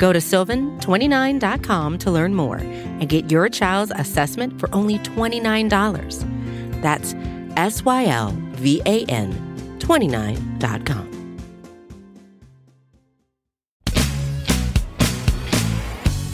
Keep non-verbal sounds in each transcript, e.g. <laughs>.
Go to sylvan29.com to learn more and get your child's assessment for only $29. That's S Y L V A N 29.com.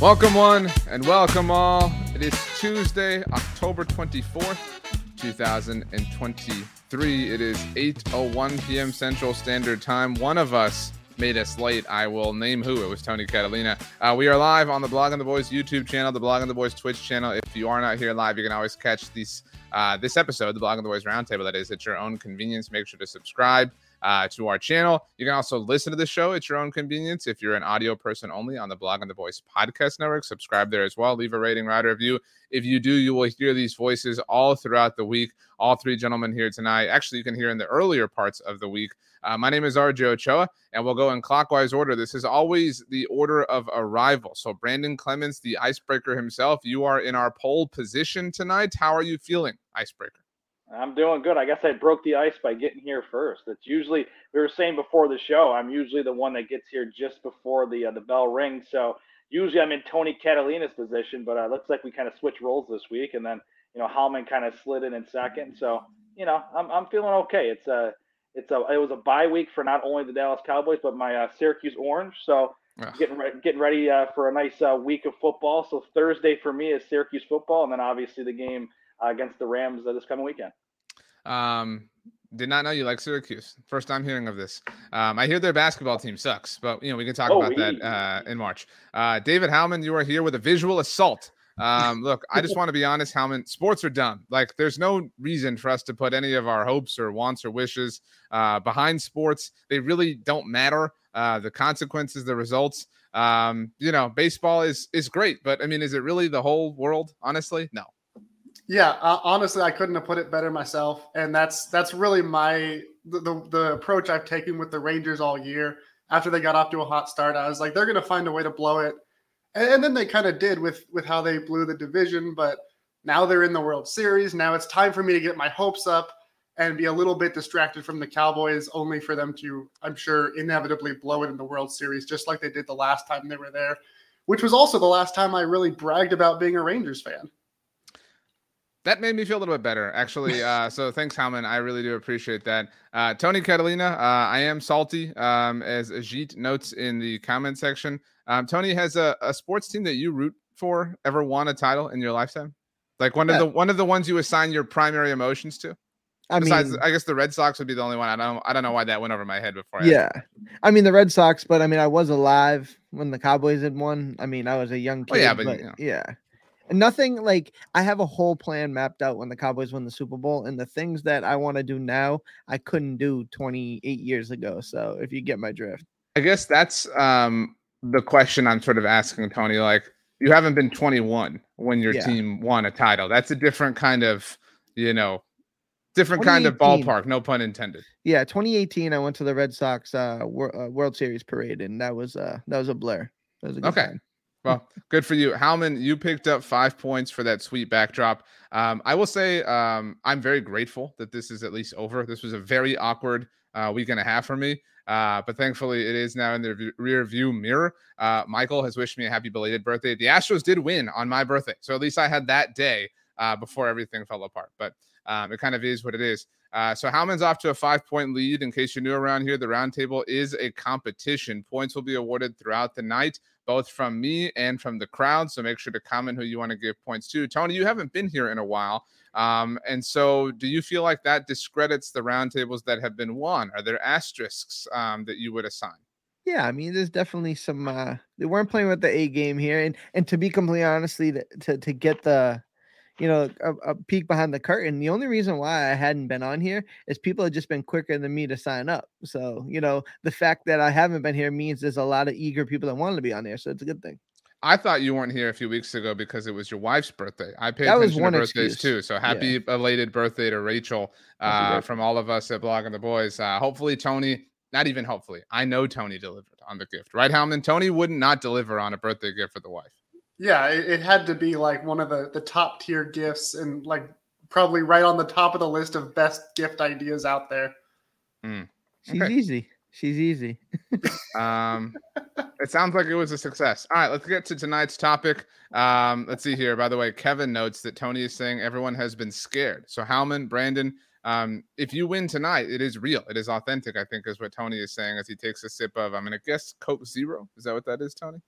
Welcome, one, and welcome all. It is Tuesday, October 24th, 2023. It is 8.01 p.m. Central Standard Time. One of us made us late. I will name who. It was Tony Catalina. Uh, we are live on the Blogging the Boys YouTube channel, the Blogging the Boys Twitch channel. If you are not here live, you can always catch these uh, this episode, the Blogging the Boys Roundtable. That is at your own convenience. Make sure to subscribe uh, to our channel. You can also listen to the show at your own convenience. If you're an audio person only on the Blogging the Boys podcast network, subscribe there as well. Leave a rating, write a review. If you do, you will hear these voices all throughout the week. All three gentlemen here tonight. Actually, you can hear in the earlier parts of the week. Uh, my name is RJ Ochoa, and we'll go in clockwise order. This is always the order of arrival. So, Brandon Clements, the icebreaker himself, you are in our pole position tonight. How are you feeling, icebreaker? I'm doing good. I guess I broke the ice by getting here first. It's usually we were saying before the show. I'm usually the one that gets here just before the uh, the bell rings. So usually I'm in Tony Catalina's position, but uh, looks like we kind of switched roles this week, and then you know Hallman kind of slid in in second. So you know I'm I'm feeling okay. It's a it's a it was a bye week for not only the Dallas Cowboys but my uh, Syracuse Orange. So Ugh. getting re- getting ready uh, for a nice uh, week of football. So Thursday for me is Syracuse football, and then obviously the game uh, against the Rams uh, this coming weekend. Um, did not know you like Syracuse. First time hearing of this. Um, I hear their basketball team sucks, but you know we can talk Oh, about that uh, in March. Uh, David Howman, you are here with a visual assault. Um, look, I just <laughs> want to be honest, Howman. Sports are dumb. Like, there's no reason for us to put any of our hopes or wants or wishes uh, behind sports. They really don't matter. Uh, the consequences, the results. Um, you know, baseball is is great, but I mean, is it really the whole world? Honestly, no. Yeah, uh, honestly, I couldn't have put it better myself, and that's that's really my the, the the approach I've taken with the Rangers all year. After they got off to a hot start, I was like, they're going to find a way to blow it, and, and then they kind of did with with how they blew the division. But now they're in the World Series. Now it's time for me to get my hopes up and be a little bit distracted from the Cowboys, only for them to, I'm sure, inevitably blow it in the World Series, just like they did the last time they were there, which was also the last time I really bragged about being a Rangers fan. That made me feel a little bit better, actually. <laughs> Uh, so thanks, Howman. I really do appreciate that. Uh, Tony Catalina, uh, I am salty, um, as Ajit notes in the comment section. Um, Tony has a, a sports team that you root for ever won a title in your lifetime? Like one Yeah. of the one of the ones you assign your primary emotions to. I Besides, mean, I guess the Red Sox would be the only one. I don't. I don't know why that went over my head before. I yeah. I mean the Red Sox, but I mean I was alive when the Cowboys had won. I mean I was a young kid. Well, yeah, but, but you know. yeah. Nothing like I have a whole plan mapped out when the Cowboys win the Super Bowl, and the things that I want to do now I couldn't do 28 years ago. So if you get my drift, I guess that's um, the question I'm sort of asking Tony. Like, you haven't been 21 when your Yeah. team won a title. That's a different kind of, you know, different kind of ballpark. No pun intended. yeah, 2018 I went to the Red Sox uh, Wor- uh World Series parade, and that was uh that was a blur. That was a Okay. time. Well, good for you, Howman. You picked up five points for that sweet backdrop. Um, I will say um, I'm very grateful that this is at least over. This was a very awkward uh, week and a half for me, uh, but thankfully it is now in the rear view mirror. Uh, Michael has wished me a happy belated birthday. The Astros did win on my birthday, so at least I had that day uh, before everything fell apart. But um, it kind of is what it is. Uh, so Howman's off to a five point lead. In case you're new around here, the roundtable is a competition. Points will be awarded throughout the night both from me and from the crowd. So make sure to comment who you want to give points to. Tony, you haven't been here in a while. Um, and so do you feel like that discredits the roundtables that have been won? Are there asterisks um, that you would assign? Yeah, I mean, there's definitely some. uh They weren't playing with the A game here, and and to be completely honestly, to to, to get the, you know, a, a peek behind the curtain. The only reason why I hadn't been on here is people have just been quicker than me to sign up. So you know, the fact that I haven't been here means there's a lot of eager people that want to be on there. So it's a good thing. I thought you weren't here a few weeks ago because it was your wife's birthday. I paid That was attention to birthdays excuse. too. So happy belated birthday to Rachel uh, from all of us at Blogging the Boys. Uh, hopefully, Tony, not even hopefully, I know Tony delivered on the gift, right, Howman? Tony wouldn't not deliver on a birthday gift for the wife. Yeah, it, it had to be like one of the the top tier gifts and like probably right on the top of the list of best gift ideas out there. She's Okay. easy. She's easy. <laughs> Um, it sounds like it was a success. All right, let's get to tonight's topic. Um, let's see here. By the way, Kevin notes that Tony is saying everyone has been scared. So Howman, Brandon, um, if you win tonight, it is real. It is authentic. I think is what Tony is saying as he takes a sip of. I'm gonna guess Coke Zero. Is that what that is, Tony?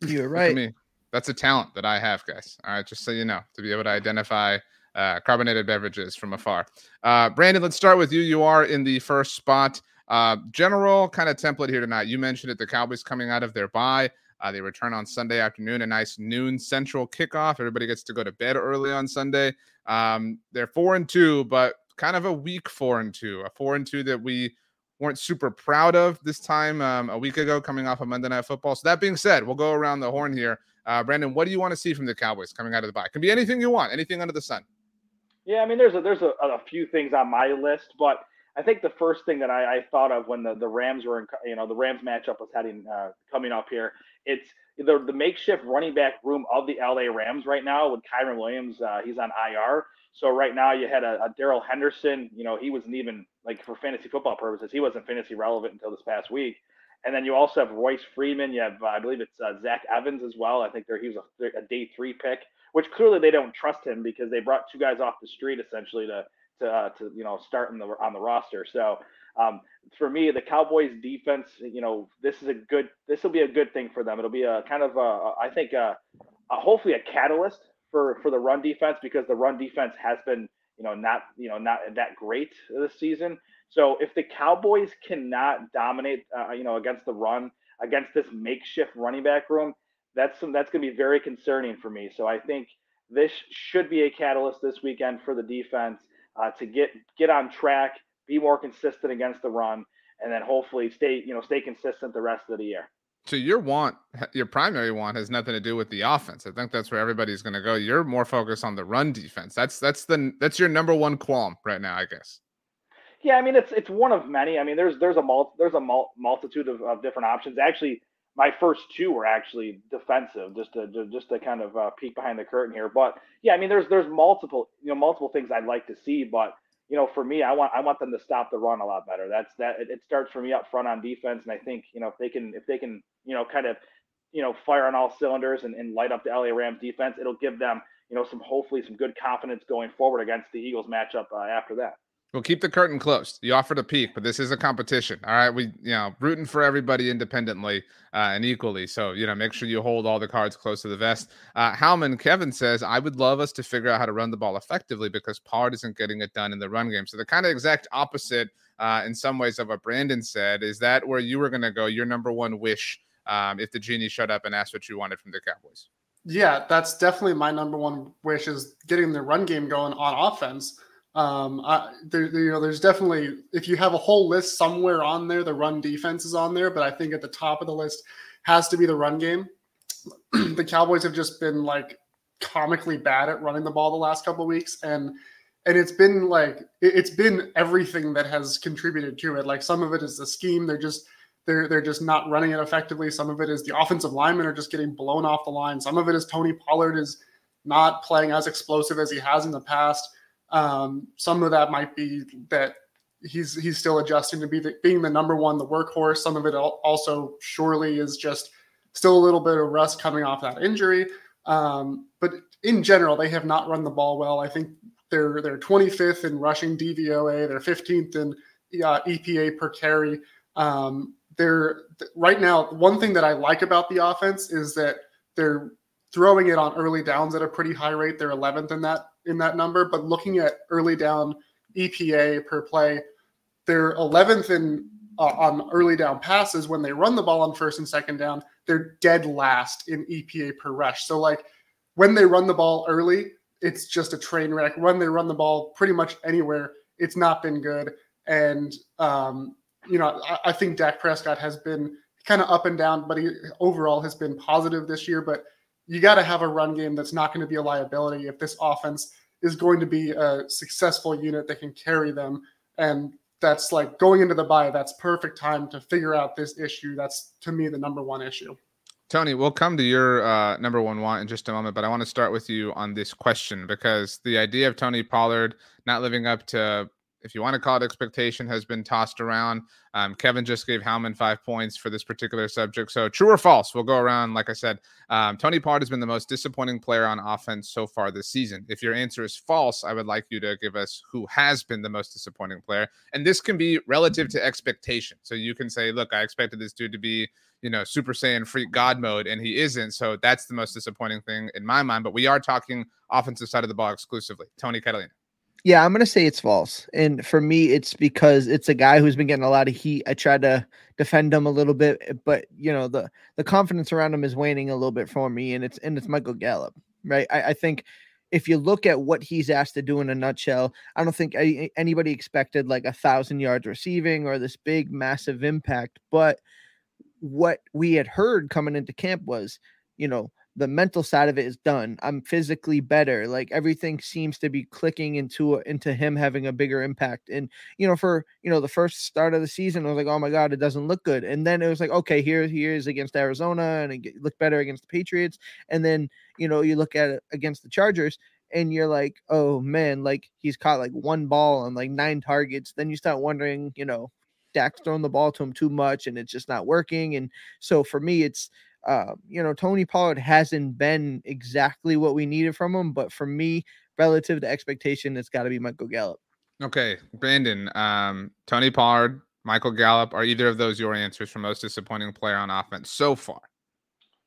You're right. me. That's a talent that I have, guys. All right, just so you know, to be able to identify uh, carbonated beverages from afar. Uh, Brandon, let's start with you. You are in the first spot. Uh, general kind of template here tonight. You mentioned it. The Cowboys coming out of their bye. Uh, they return on Sunday afternoon, a nice noon central kickoff. Everybody gets to go to bed early on Sunday. Um, they're four and two, but kind of a weak four and two, a four and two that we weren't super proud of this time um, a week ago, coming off of Monday Night Football. So that being said, we'll go around the horn here. Uh, Brandon, what do you want to see from the Cowboys coming out of the bye? Can be anything you want, anything under the sun. Yeah, I mean, there's a, there's a, a few things on my list, but I think the first thing that I, I thought of when the, the Rams were in, you know, the Rams matchup was heading uh, coming up here. It's the the makeshift running back room of the LA Rams right now with Kyren Williams. Uh, he's on IR, so right now you had a, a Darrell Henderson. You know, he wasn't even like for fantasy football purposes, he wasn't fantasy relevant until this past week. And then you also have Royce Freeman. You have, uh, I believe it's uh, Zach Evans as well. I think there he was a, a day three pick, which clearly they don't trust him because they brought two guys off the street essentially to to, uh, to you know start in the on the roster. So um, for me, the Cowboys defense, you know, this is a good this will be a good thing for them. It'll be a kind of a, I think a, a hopefully a catalyst for for the run defense because the run defense has been you know not you know not that great this season. So if the Cowboys cannot dominate uh, you know against the run against this makeshift running back room, that's some, that's going to be very concerning for me. So I think this should be a catalyst this weekend for the defense uh, to get get on track, be more consistent against the run, and then hopefully stay you know stay consistent the rest of the year. So your want, your primary want, has nothing to do with the offense. I think that's where everybody's going to go. You're more focused on the run defense. That's that's the that's your number one qualm right now, I guess. Yeah, I mean it's it's one of many. I mean there's there's a mul- there's a mul- multitude of, of different options. Actually, my first two were actually defensive, just to just to kind of uh, peek behind the curtain here. But yeah, I mean there's there's multiple you know multiple things I'd like to see, but you know for me I want I want them to stop the run a lot better. That's that it, it starts for me up front on defense, and I think you know if they can if they can you know kind of you know fire on all cylinders and, and light up the LA Rams defense, it'll give them you know some hopefully some good confidence going forward against the Eagles matchup uh, after that. We'll keep the curtain closed. You offered a peek, but this is a competition. All right. We, you know, rooting for everybody independently uh, and equally. So, you know, make sure you hold all the cards close to the vest. Uh, Howman, Kevin says, I would love us to figure out how to run the ball effectively because Pard isn't getting it done in the run game. So, the kind of exact opposite uh, in some ways of what Brandon said. Is that where you were going to go? Your number one wish um, if the genie shut up and asked what you wanted from the Cowboys? Yeah, that's definitely my number one wish is getting the run game going on offense. Um, I, there, there- you know, there's definitely if you have a whole list somewhere on there, the run defense is on there, but I think at the top of the list has to be the run game. <clears throat> the Cowboys have just been like comically bad at running the ball the last couple weeks, and and it's been like it- it's been everything that has contributed to it. Like some of it is the scheme; they're just they're they're just not running it effectively. Some of it is the offensive linemen are just getting blown off the line. Some of it is Tony Pollard is not playing as explosive as he has in the past. Um, some of that might be that he's he's still adjusting to be the, being the number one, the workhorse. Some of it also surely is just still a little bit of rust coming off that injury. Um, but in general, they have not run the ball well. I think they're they're 25th in rushing DVOA. They're 15th in uh, EPA per carry. Um, they're right now. One thing that I like about the offense is that they're throwing it on early downs at a pretty high rate. They're 11th in that in that number. But looking at early down EPA per play, they're 11th in uh, on early down passes when they run the ball on first and second down. They're dead last in EPA per rush. So like when they run the ball early, it's just a train wreck. When they run the ball pretty much anywhere, it's not been good. And um, you know, I, I think Dak Prescott has been kind of up and down, but he overall has been positive this year. But you got to have a run game that's not going to be a liability if this offense is going to be a successful unit that can carry them. And that's like going into the bye, that's perfect time to figure out this issue. That's to me the number one issue. Tony, we'll come to your uh, number one want in just a moment, but I want to start with you on this question because the idea of Tony Pollard not living up to if you want to call it expectation, has been tossed around. Um, Kevin just gave Howman five points for this particular subject. So, true or false? We'll go around. Like I said, um, Tony Pollard has been the most disappointing player on offense so far this season. If your answer is false, I would like you to give us who has been the most disappointing player. And this can be relative to expectation. So, you can say, look, I expected this dude to be you know, Super Saiyan freak God mode, and he isn't. So that's the most disappointing thing in my mind. But we are talking offensive side of the ball exclusively. Tony Catalina. Yeah, I'm gonna say it's false. And for me, it's because it's a guy who's been getting a lot of heat. I tried to defend him a little bit, eh, but you know, the the confidence around him is waning a little bit for me, and it's and it's Michael Gallup, right? I, I think if you look at what he's asked to do in a nutshell, I don't think anybody expected like a thousand yards receiving or this big massive impact. But what we had heard coming into camp was, you know, the mental side of it is done. I'm physically better. Like everything seems to be clicking into into him having a bigger impact. And you know, for you know the first start of the season, I was like, oh my god, it doesn't look good. And then it was like, okay, here he is against Arizona, and it looked better against the Patriots. And then you know you look at it against the Chargers, and you're like, oh man, like he's caught like one ball on like nine targets. Then you start wondering, you know, Dak's throwing the ball to him too much, and it's just not working. And so for me, it's uh, you know, Tony Pollard hasn't been exactly what we needed from him, but for me, relative to expectation, it's got to be Michael Gallup. Okay, Brandon, um, Tony Pollard, Michael Gallup, are either of those your answers for most disappointing player on offense so far?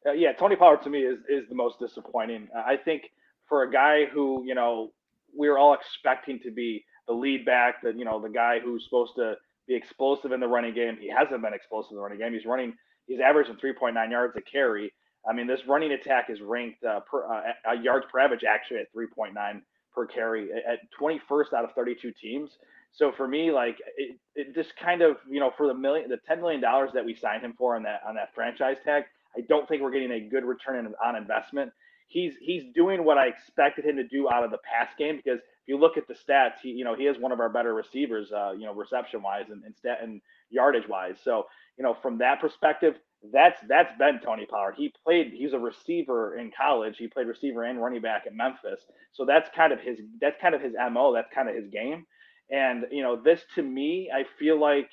Uh, yeah, Tony Pollard to me is is the most disappointing. I think for a guy who you know we were all expecting to be the lead back, the you know the guy who's supposed to be explosive in the running game. He hasn't been explosive in the running game. He's running He's averaging 3.9 yards a carry. I mean, this running attack is ranked uh, per uh, yards per average actually at 3.9 per carry at 21st out of 32 teams. So for me, like it, it just kind of you know for the million, the 10 million dollars that we signed him for on that on that franchise tag, I don't think we're getting a good return on investment. He's he's doing what I expected him to do out of the pass game because if you look at the stats, he you know he is one of our better receivers, uh, you know reception wise and and, stat, and yardage wise. So you know, from that perspective, that's that's been Tony Pollard. He played. He's a receiver in college. He played receiver and running back at Memphis. So that's kind of his. That's kind of his mo. That's kind of his game. And you know, this to me, I feel like,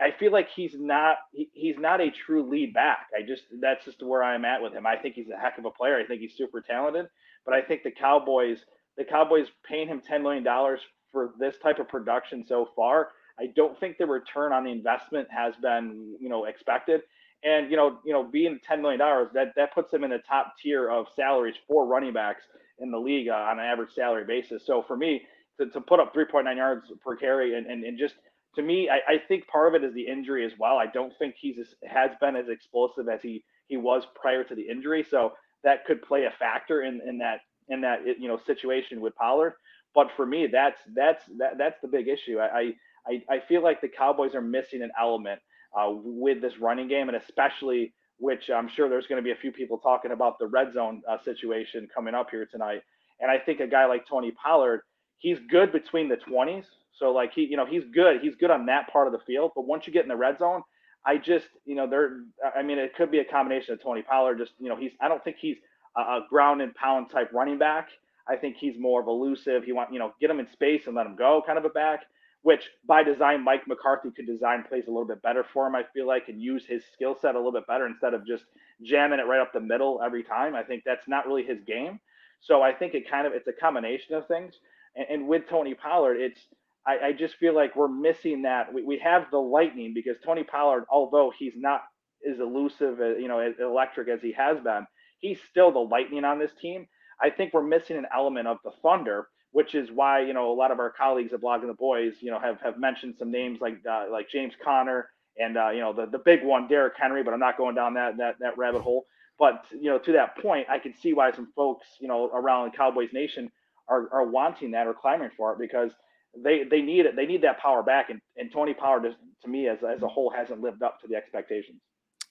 I feel like he's not. He, he's not a true lead back. I just that's just where I'm at with him. I think he's a heck of a player. I think he's super talented. But I think the Cowboys, the Cowboys paying him ten million dollars for this type of production so far I don't think the return on the investment has been, you know, expected. And you know, you know, being ten million dollars, that that puts him in the top tier of salaries for running backs in the league uh, on an average salary basis. So for me, to, to put up 3.9 yards per carry and, and, and just to me, I, I think part of it is the injury as well. I don't think he's as, has been as explosive as he he was prior to the injury. So that could play a factor in, in that in that you know situation with Pollard. But for me, that's that's that, that's the big issue. I, I I, I feel like the Cowboys are missing an element uh, with this running game, and especially which I'm sure there's going to be a few people talking about the red zone uh, situation coming up here tonight. And I think a guy like Tony Pollard, he's good between the 20s. So like he, you know, he's good. He's good on that part of the field. But once you get in the red zone, I just, you know, there. I mean, it could be a combination of Tony Pollard. Just, you know, he's. I don't think he's a, a ground and pound type running back. I think he's more of elusive. He want, you know, get him in space and let him go, kind of a back which by design Mike McCarthy could design plays a little bit better for him. I feel like and use his skill set a little bit better instead of just jamming it right up the middle every time. I think that's not really his game. So I think it kind of it's a combination of things. And, and with Tony Pollard, it's I, I, just feel like we're missing that. We, we have the lightning because Tony Pollard, although he's not as elusive, as, you know, as electric as he has been, he's still the lightning on this team. I think we're missing an element of the thunder which is why you know a lot of our colleagues at Blogging the Boys, you know, have have mentioned some names like uh, like James Conner and uh, you know the the big one Derrick Henry, but I'm not going down that that that rabbit hole. But you know, to that point, I can see why some folks you know around Cowboys Nation are are wanting that or clamoring for it because they they need it. They need that power back, and and Tony Pollard, to me as as a whole, hasn't lived up to the expectations.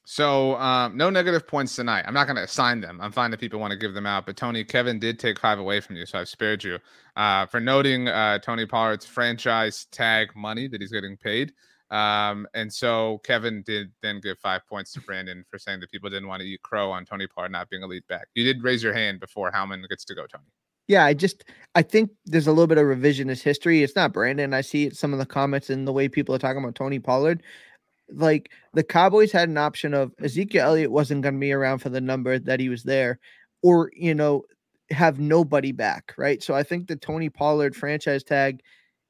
So um, no negative points tonight. I'm not going to assign them. I'm fine if people want to give them out. But Tony, Kevin did take five away from you, so I've spared you uh, for noting uh, Tony Pollard's franchise tag money that he's getting paid. Um, and so Kevin did then give five points to Brandon for saying that people didn't want to eat crow on Tony Pollard not being a lead back. You did raise your hand before Howman gets to go, Tony. Yeah, I just I think there's a little bit of revisionist history. It's not Brandon. I see some of the comments and the way people are talking about Tony Pollard like the Cowboys had an option of Ezekiel Elliott wasn't going to be around for the number that he was there, or you know, have nobody back, right? So I think the Tony Pollard franchise tag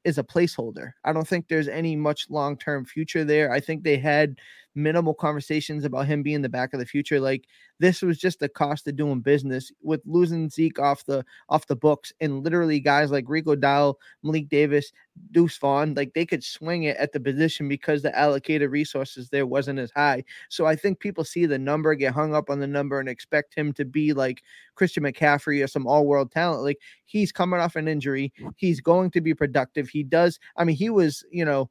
is a placeholder. I don't think there's any much long term future there. I think they had minimal conversations about him being the back of the future. Like this was just the cost of doing business with losing Zeke off the off the books and literally guys like Rico Dowdle, Malik Davis, Deuce Vaughn, like they could swing it at the position because the allocated resources there wasn't as high. So I think people see the number, get hung up on the number, and expect him to be like Christian McCaffrey or some all-world talent. Like he's coming off an injury. He's going to be productive. He does, I mean, he was, you know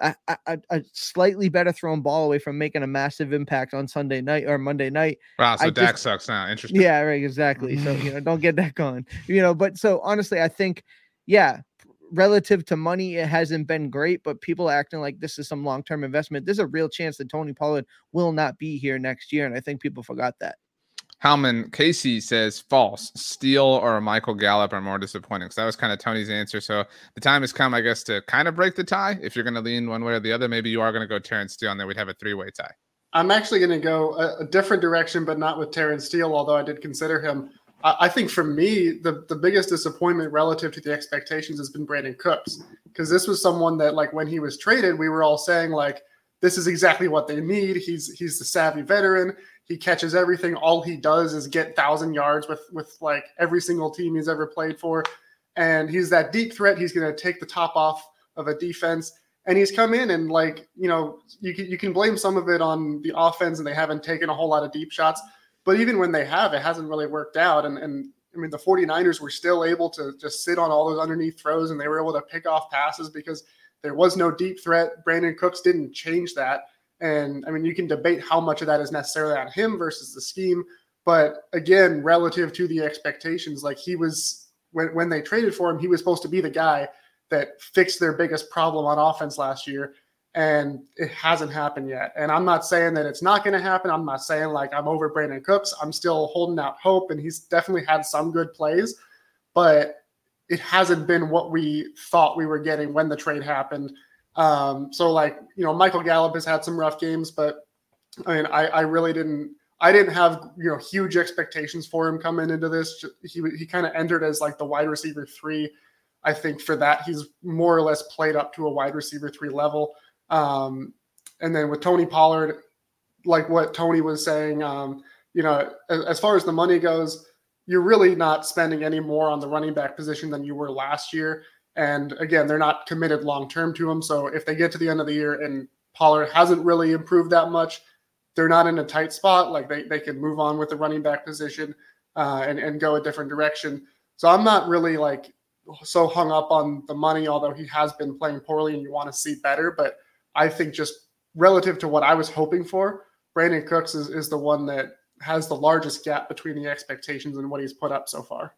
a, a, a, slightly better thrown ball away from making a massive impact on Sunday night or Monday night. Wow, so I Dak just, sucks now. Interesting. Yeah, right, exactly. So you know, don't get that going. You know, but so honestly, I think, yeah, relative to money, it hasn't been great, but people acting like this is some long term investment. There's a real chance that Tony Pollard will not be here next year, and I think people forgot that. Howman Casey says false. Steele or Michael Gallup are more disappointing. So that was kind of Tony's answer. So the time has come, I guess, to kind of break the tie. If you're going to lean one way or the other, maybe you are going to go Terence Steele, and then we'd have a three way tie. I'm actually going to go a, a, different direction, but not with Terence Steele, although I did consider him. I, I, think for me, the, the biggest disappointment relative to the expectations has been Brandin Cooks, because this was someone that, like, when he was traded, we were all saying, like, this is exactly what they need. He's he's the savvy veteran. He catches everything. All he does is get thousand yards with with like every single team he's ever played for, and he's that deep threat. He's going to take the top off of a defense, and he's come in and like you know you can you can blame some of it on the offense, and they haven't taken a whole lot of deep shots. But even when they have, it hasn't really worked out. And and I mean the 49ers were still able to just sit on all those underneath throws, and they were able to pick off passes because there was no deep threat. Brandin Cooks didn't change that. And I mean, you can debate how much of that is necessarily on him versus the scheme. But again, relative to the expectations, like he was when, when they traded for him, he was supposed to be the guy that fixed their biggest problem on offense last year. And it hasn't happened yet. And I'm not saying that it's not going to happen. I'm not saying like I'm over Brandin Cooks. I'm still holding out hope. And he's definitely had some good plays. But it hasn't been what we thought we were getting when the trade happened. Um, so like you know, Michael Gallup has had some rough games, but I mean, I, I really didn't. I didn't have you know huge expectations for him coming into this. He he kind of entered as like the wide receiver three. I think for that he's more or less played up to a wide receiver three level. Um, and then with Tony Pollard, like what Tony was saying, um, you know, as, as far as the money goes, you're really not spending any more on the running back position than you were last year. And again, they're not committed long term to him. So if they get to the end of the year and Pollard hasn't really improved that much, they're not in a tight spot. Like they, they can move on with the running back position uh, and, and go a different direction. So I'm not really like so hung up on the money, although he has been playing poorly and you want to see better. But I think just relative to what I was hoping for, Brandin Cooks is, is the one that has the largest gap between the expectations and what he's put up so far.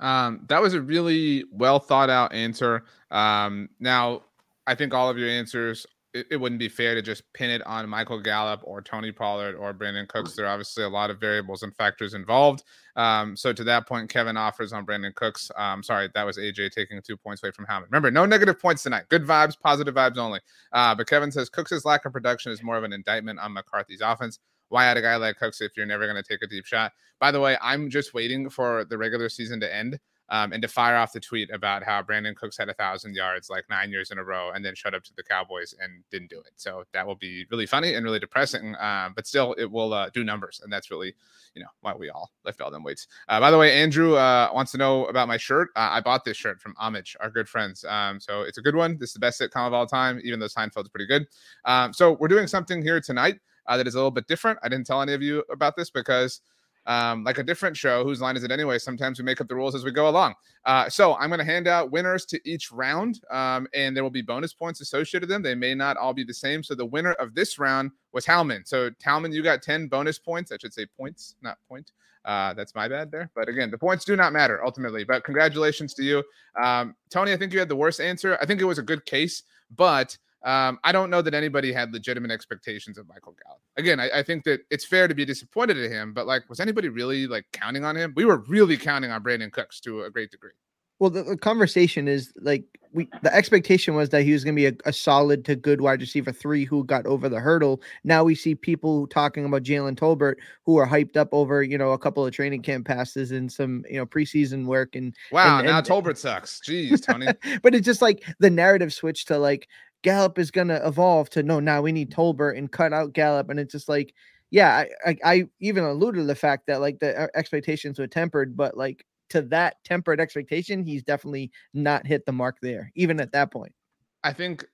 Um, that was a really well thought out answer. Um, now, I think all of your answers, it, it, wouldn't be fair to just pin it on Michael Gallup or Tony Pollard or Brandin Cooks. There are obviously a lot of variables and factors involved. Um, so to that point, Kevin offers on Brandin Cooks. Um, sorry, that was AJ taking two points away from Howman. Remember, no negative points tonight. Good vibes, positive vibes only. Uh, but Kevin says Cooks' lack of production is more of an indictment on McCarthy's offense why add a guy like Cooks if you're never going to take a deep shot? By the way, I'm just waiting for the regular season to end um, and to fire off the tweet about how Brandin Cooks had a thousand yards like nine years in a row and then shut up to the Cowboys and didn't do it. So that will be really funny and really depressing. Um, but still, it will uh, do numbers, and that's really, you know, why we all lift all them weights. Uh, by the way, Andrew uh, wants to know about my shirt. Uh, I bought this shirt from Homage, our good friends. Um, so it's a good one. This is the best sitcom of all time, even though Seinfeld's pretty good. Um, so we're doing something here tonight uh, that is a little bit different. I didn't tell any of you about this because um, like a different show. Whose line is it anyway? Sometimes we make up the rules as we go along. Uh, so I'm going to hand out winners to each round, um, and there will be bonus points associated with them. They may not all be the same. So the winner of this round was Howman. So Howman, you got 10 bonus points. I should say points, not point. Uh, that's my bad there. But again, the points do not matter ultimately. But congratulations to you. Um, Tony, I think you had the worst answer. I think it was a good case, but um, I don't know that anybody had legitimate expectations of Michael Gallup. Again, I, I, think that it's fair to be disappointed at him, but like, was anybody really like counting on him? We were really counting on Brandin Cooks to a great degree. Well, the, the conversation is like we the expectation was that he was going to be a, a, solid to good wide receiver three who got over the hurdle. Now we see people talking about Jalen Tolbert who are hyped up over you know a couple of training camp passes and some you know preseason work and wow and, now and, Tolbert sucks. Jeez, Tony. <laughs> but it's just like the narrative switch to like Gallup is going to evolve to no now we need Tolbert and cut out Gallup and it's just like yeah I, I, I even alluded to the fact that like the uh, expectations were tempered but like to that tempered expectation, he's definitely not hit the mark there, even at that point. I think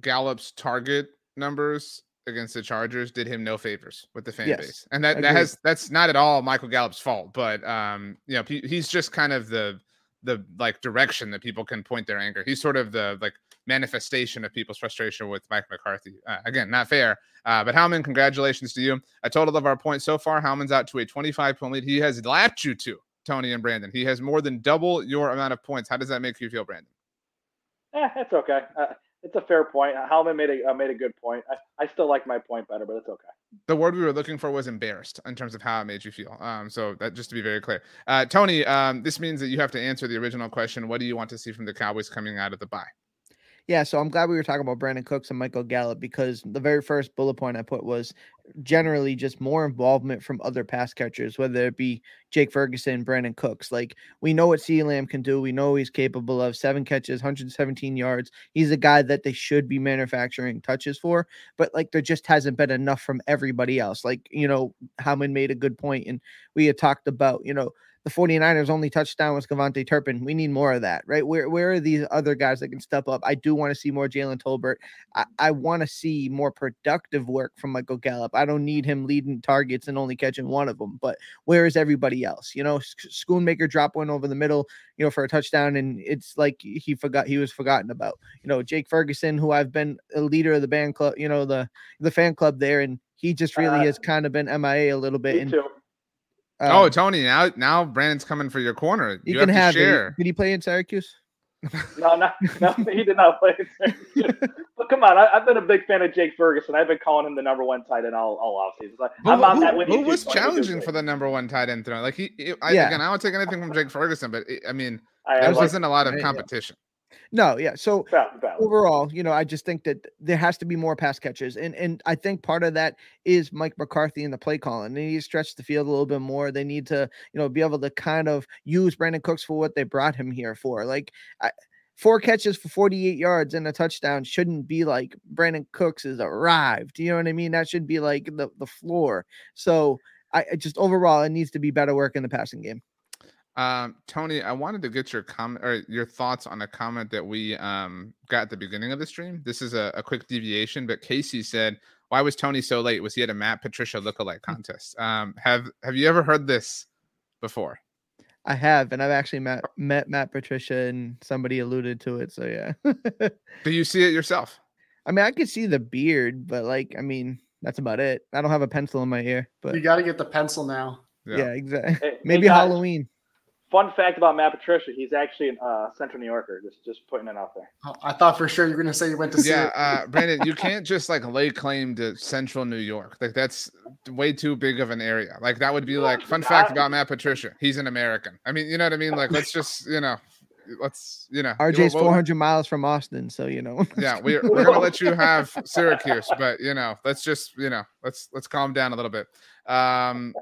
Gallup's target numbers against the Chargers did him no favors with the fan yes, base, and that, that has that's not at all Michael Gallup's fault, but um, you know, he's just kind of the the like direction that people can point their anger. He's sort of the like manifestation of people's frustration with Mike McCarthy. Uh, again, not fair. Uh, but Howman, congratulations to you. A total of our points so far. Howman's out to a 25 point lead. He has lapped you to Tony and Brandon. He has more than double your amount of points. How does that make you feel, Brandon? Yeah, it's okay. Uh, it's a fair point. Howman made a uh, made a good point. I, I still like my point better, but it's okay. The word we were looking for was embarrassed in terms of how it made you feel. Um, so that just to be very clear, uh, Tony, um, this means that you have to answer the original question. What do you want to see from the Cowboys coming out of the bye? Yeah, so I'm glad we were talking about Brandin Cooks and Michael Gallup because the very first bullet point I put was generally just more involvement from other pass catchers, whether it be Jake Ferguson, Brandin Cooks. Like we know what C Lamb can do. We know he's capable of seven catches, 117 yards. He's a guy that they should be manufacturing touches for, but like there just hasn't been enough from everybody else. Like, you know, Howman made a good point, and we had talked about, you know, the 49ers only touchdown was KaVontae Turpin. We need more of that, right? Where where are these other guys that can step up? I do want to see more Jalen Tolbert. I, I want to see more productive work from Michael Gallup. I don't need him leading targets and only catching one of them, but where is everybody else? You know, Schoonmaker drop one over the middle, you know, for a touchdown, and it's like he forgot he was forgotten about. You know, Jake Ferguson, who I've been a leader of the band club, you know, the the fan club there, and he just really uh, has kind of been MIA a little bit. and too. Um, oh, Tony! Now, now Brandon's coming for your corner. You, you can have, have share. Did he play in Syracuse? no, no, <laughs> no, he did not play. but come on, I, have been a big fan of Jake Ferguson. I've been calling him the number one tight end all, all offseason. Like, I'm on that Who was challenging for the number one tight end throne? Like he, he I, yeah. again, I don't take anything from Jake Ferguson, but it, I mean, I, there wasn't a lot of competition. No, yeah. So overall, you know, I just think that there has to be more pass catches, and and I think part of that is Mike McCarthy and the play calling. They need to stretch the field a little bit more. They need to, you know, be able to kind of use Brandin Cooks for what they brought him here for. Like, I, four catches for 48 yards and a touchdown shouldn't be like Brandin Cooks has arrived. You know what I mean? That should be like the the floor. So I, I just overall, it needs to be better work in the passing game. Um, Tony, I wanted to get your comment or your thoughts on a comment that we um, got at the beginning of the stream. This is a, a, quick deviation, but Casey said, "Why was Tony so late? Was he at a Matt Patricia lookalike hmm. contest?" Um, have Have you ever heard this before? I have, and I've actually met met Matt Patricia, and somebody alluded to it. So yeah. <laughs> Do you see it yourself? I mean, I could see the beard, but like, I mean, that's about it. I don't have a pencil in my ear, but you got to get the pencil now. Yeah, yeah exactly. Hey, <laughs> Maybe hey Halloween. Fun fact about Matt Patricia: he's actually a uh, Central New Yorker. Just just putting it out there. Oh, I thought for sure you were going to say you went to. Yeah, uh, <laughs> Brandon, you can't just like lay claim to Central New York. Like that's way too big of an area. Like that would be like fun fact about Matt Patricia: he's an American. I mean, you know what I mean? Like let's just you know let's you know RJ's 400 miles from Austin, so you know. <laughs> yeah, we're we're gonna let you have Syracuse, but you know, let's just you know, let's let's calm down a little bit. Um,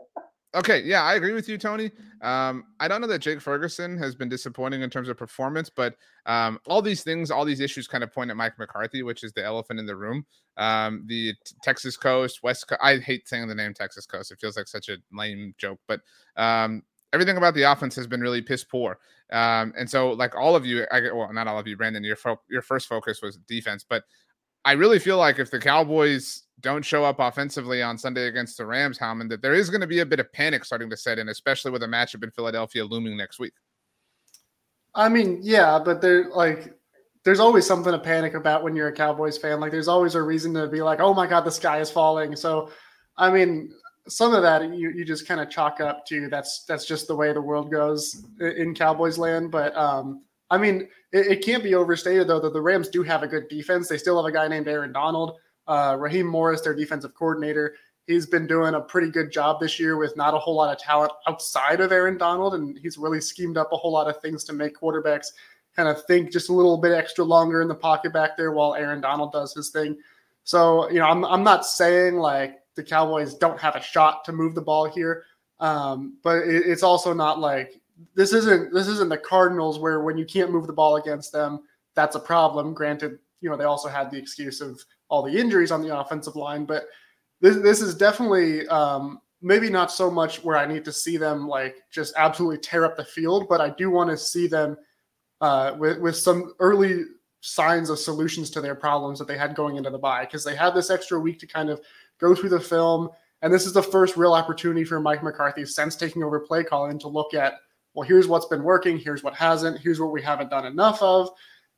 Okay, yeah, I agree with you, Tony. Um, I don't know that Jake Ferguson has been disappointing in terms of performance, but um, all these things, all these issues, kind of point at Mike McCarthy, which is the elephant in the room. Um, the t- Texas Coast, West. Co- I hate saying the name Texas Coast; it feels like such a lame joke. But um, everything about the offense has been really piss poor. Um, and so, like all of you, I well, not all of you, Brandon, your fo- your first focus was defense, but I really feel like if the Cowboys don't show up offensively on Sunday against the Rams, Howman, that there is going to be a bit of panic starting to set in, especially with a matchup in Philadelphia looming next week. I mean, yeah, but there like there's always something to panic about when you're a Cowboys fan. Like there's always a reason to be like, oh my God, the sky is falling. So I mean, some of that you, you just kind of chalk up to that's that's just the way the world goes in Cowboys land. But um, I mean, it, it can't be overstated though that the Rams do have a good defense. They still have a guy named Aaron Donald, uh, Raheem Morris, their defensive coordinator. He's been doing a pretty good job this year with not a whole lot of talent outside of Aaron Donald, and he's really schemed up a whole lot of things to make quarterbacks kind of think just a little bit extra longer in the pocket back there while Aaron Donald does his thing. So, you know, I'm, I'm not saying like the Cowboys don't have a shot to move the ball here, um, but it, it's also not like this isn't this isn't the Cardinals where when you can't move the ball against them, that's a problem. Granted, you know they also had the excuse of all the injuries on the offensive line, but this this is definitely um, maybe not so much where I need to see them like just absolutely tear up the field, but I do want to see them uh, with with some early signs of solutions to their problems that they had going into the bye because they had this extra week to kind of go through the film. And this is the first real opportunity for Mike McCarthy since taking over play calling to look at, well, here's what's been working, here's what hasn't, here's what we haven't done enough of.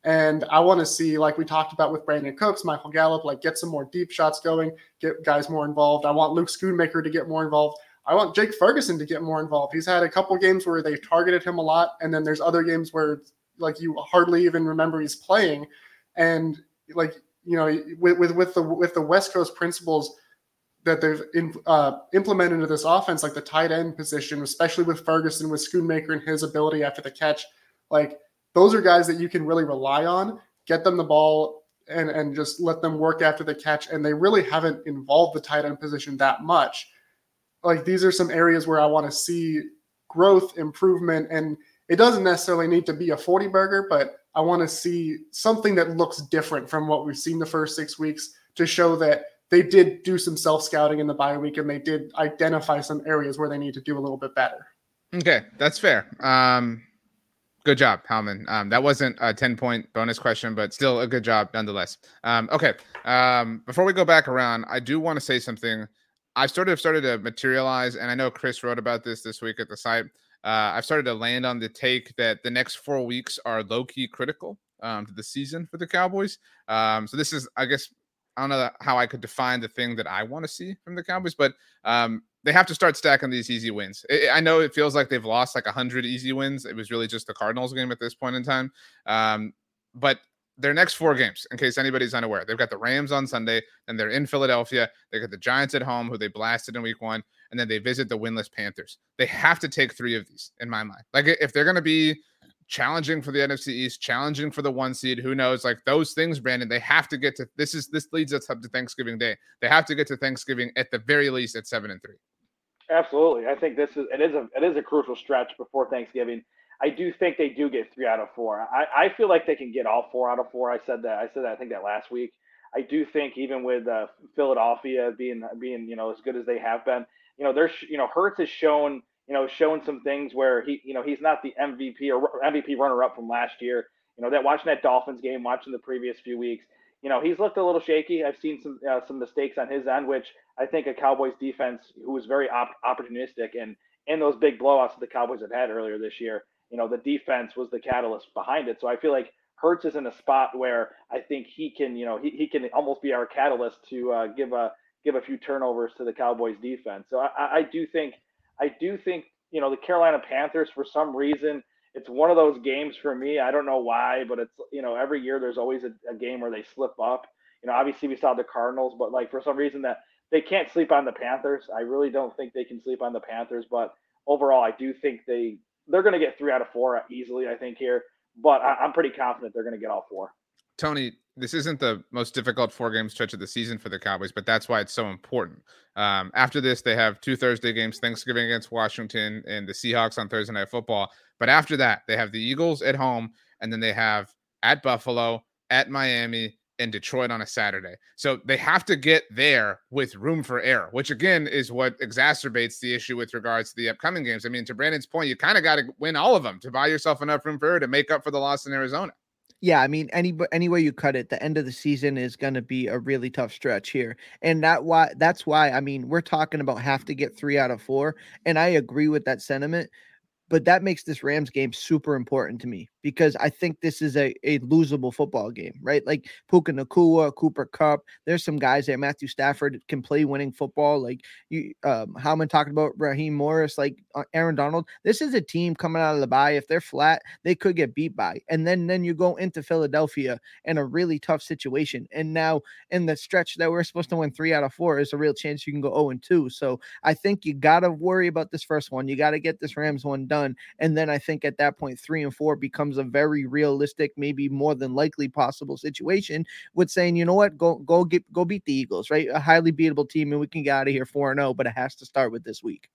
And I want to see, like we talked about with Brandin Cooks, Michael Gallup, like get some more deep shots going, get guys more involved. I want Luke Schoonmaker to get more involved. I want Jake Ferguson to get more involved. He's had a couple games where they targeted him a lot, and then there's other games where like you hardly even remember he's playing. And like you know, with with, with the with the West Coast principles that they've in, uh, implemented into this offense, like the tight end position, especially with Ferguson, with Schoonmaker and his ability after the catch, like those are guys that you can really rely on. Get them the ball and and just let them work after the catch. And they really haven't involved the tight end position that much. Like these are some areas where I want to see growth, improvement, and it doesn't necessarily need to be a 40 burger, but I want to see something that looks different from what we've seen the first six weeks to show that they did do some self scouting in the bye week and they did identify some areas where they need to do a little bit better. Okay, that's fair. Um, good job, Howman. Um, that wasn't a 10 point bonus question, but still a good job nonetheless. Um, okay, um, before we go back around, I do want to say something. I've sort of started to materialize, and I know Chris wrote about this this week at the site. Uh, I've started to land on the take that the next four weeks are low key critical um, to the season for the Cowboys. Um, so this is, I guess, I don't know how I could define the thing that I want to see from the Cowboys, but um, they have to start stacking these easy wins. I know it feels like they've lost like 100 easy wins. It was really just the Cardinals game at this point in time. Um, but their next four games, in case anybody's unaware, they've got the Rams on Sunday, and they're in Philadelphia. They got the Giants at home, who they blasted in week one and then they visit the winless Panthers. They have to take three of these in my mind. Like if they're going to be challenging for the NFC East, challenging for the one seed, who knows? Like those things, Brandon, they have to get to this is this leads us up to Thanksgiving Day. They have to get to Thanksgiving at the very least at seven and three. Absolutely. I think this is it is a it is a crucial stretch before Thanksgiving. I do think they do get three out of four. I, I feel like they can get all four out of four. I said that I said that I think that last week. I do think even with uh, Philadelphia being being you know as good as they have been, you know, there's, you know, Hurts has shown, you know, shown some things where he, you know, he's not the MVP or MVP runner up from last year. You know, that watching that Dolphins game, watching the previous few weeks, you know, he's looked a little shaky. I've seen some uh, some mistakes on his end, which I think a Cowboys defense who was very op- opportunistic and in those big blowouts that the Cowboys have had earlier this year, you know, the defense was the catalyst behind it. So I feel like Hurts is in a spot where I think he can, you know, he, he can almost be our catalyst to uh, give a give a few turnovers to the Cowboys defense. So I, I do think I do think you know the Carolina Panthers for some reason it's one of those games for me. I don't know why, but it's you know every year there's always a, a game where they slip up. You know, obviously we saw the Cardinals, but like for some reason that they can't sleep on the Panthers. I really don't think they can sleep on the Panthers, but overall I do think they they're going to get three out of four easily. I think here, but I, I'm pretty confident they're going to get all four. Tony, this isn't the most difficult four game stretch of the season for the Cowboys, but that's why it's so important. Um, after this, they have two Thursday games Thanksgiving against Washington and the Seahawks on Thursday Night Football. But after that, they have the Eagles at home, and then they have at Buffalo, at Miami, and Detroit on a Saturday. So they have to get there with room for error, which again is what exacerbates the issue with regards to the upcoming games. I mean, to Brandon's point, you kind of got to win all of them to buy yourself enough room for error to make up for the loss in Arizona. Yeah, I mean, any any way you cut it, the end of the season is going to be a really tough stretch here, and that why that's why I mean we're talking about have to get three out of four, and I agree with that sentiment but that makes this Rams game super important to me because I think this is a, a losable football game, right? Like Puka Nacua, Cooper Kupp. There's some guys there. Matthew Stafford can play winning football. Like you, um, Howman talking about Raheem Morris, like uh, Aaron Donald. This is a team coming out of the bye. If they're flat, they could get beat by. And then then you go into Philadelphia in a really tough situation. And now in the stretch that we're supposed to win three out of four, is a real chance you can go 0 and 2. So I think you gotta worry about this first one. You got to get this Rams one done done. And then I think at that point, three and four becomes a very realistic, maybe more than likely possible situation with saying, you know what, go go get go beat the Eagles, right? A highly beatable team, and we can get out of here four and zero. Oh, but it has to start with this week.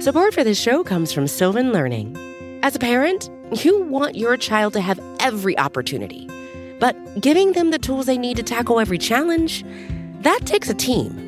Support for this show comes from Sylvan Learning. As a parent, you want your child to have every opportunity, but giving them the tools they need to tackle every challenge, that takes a team.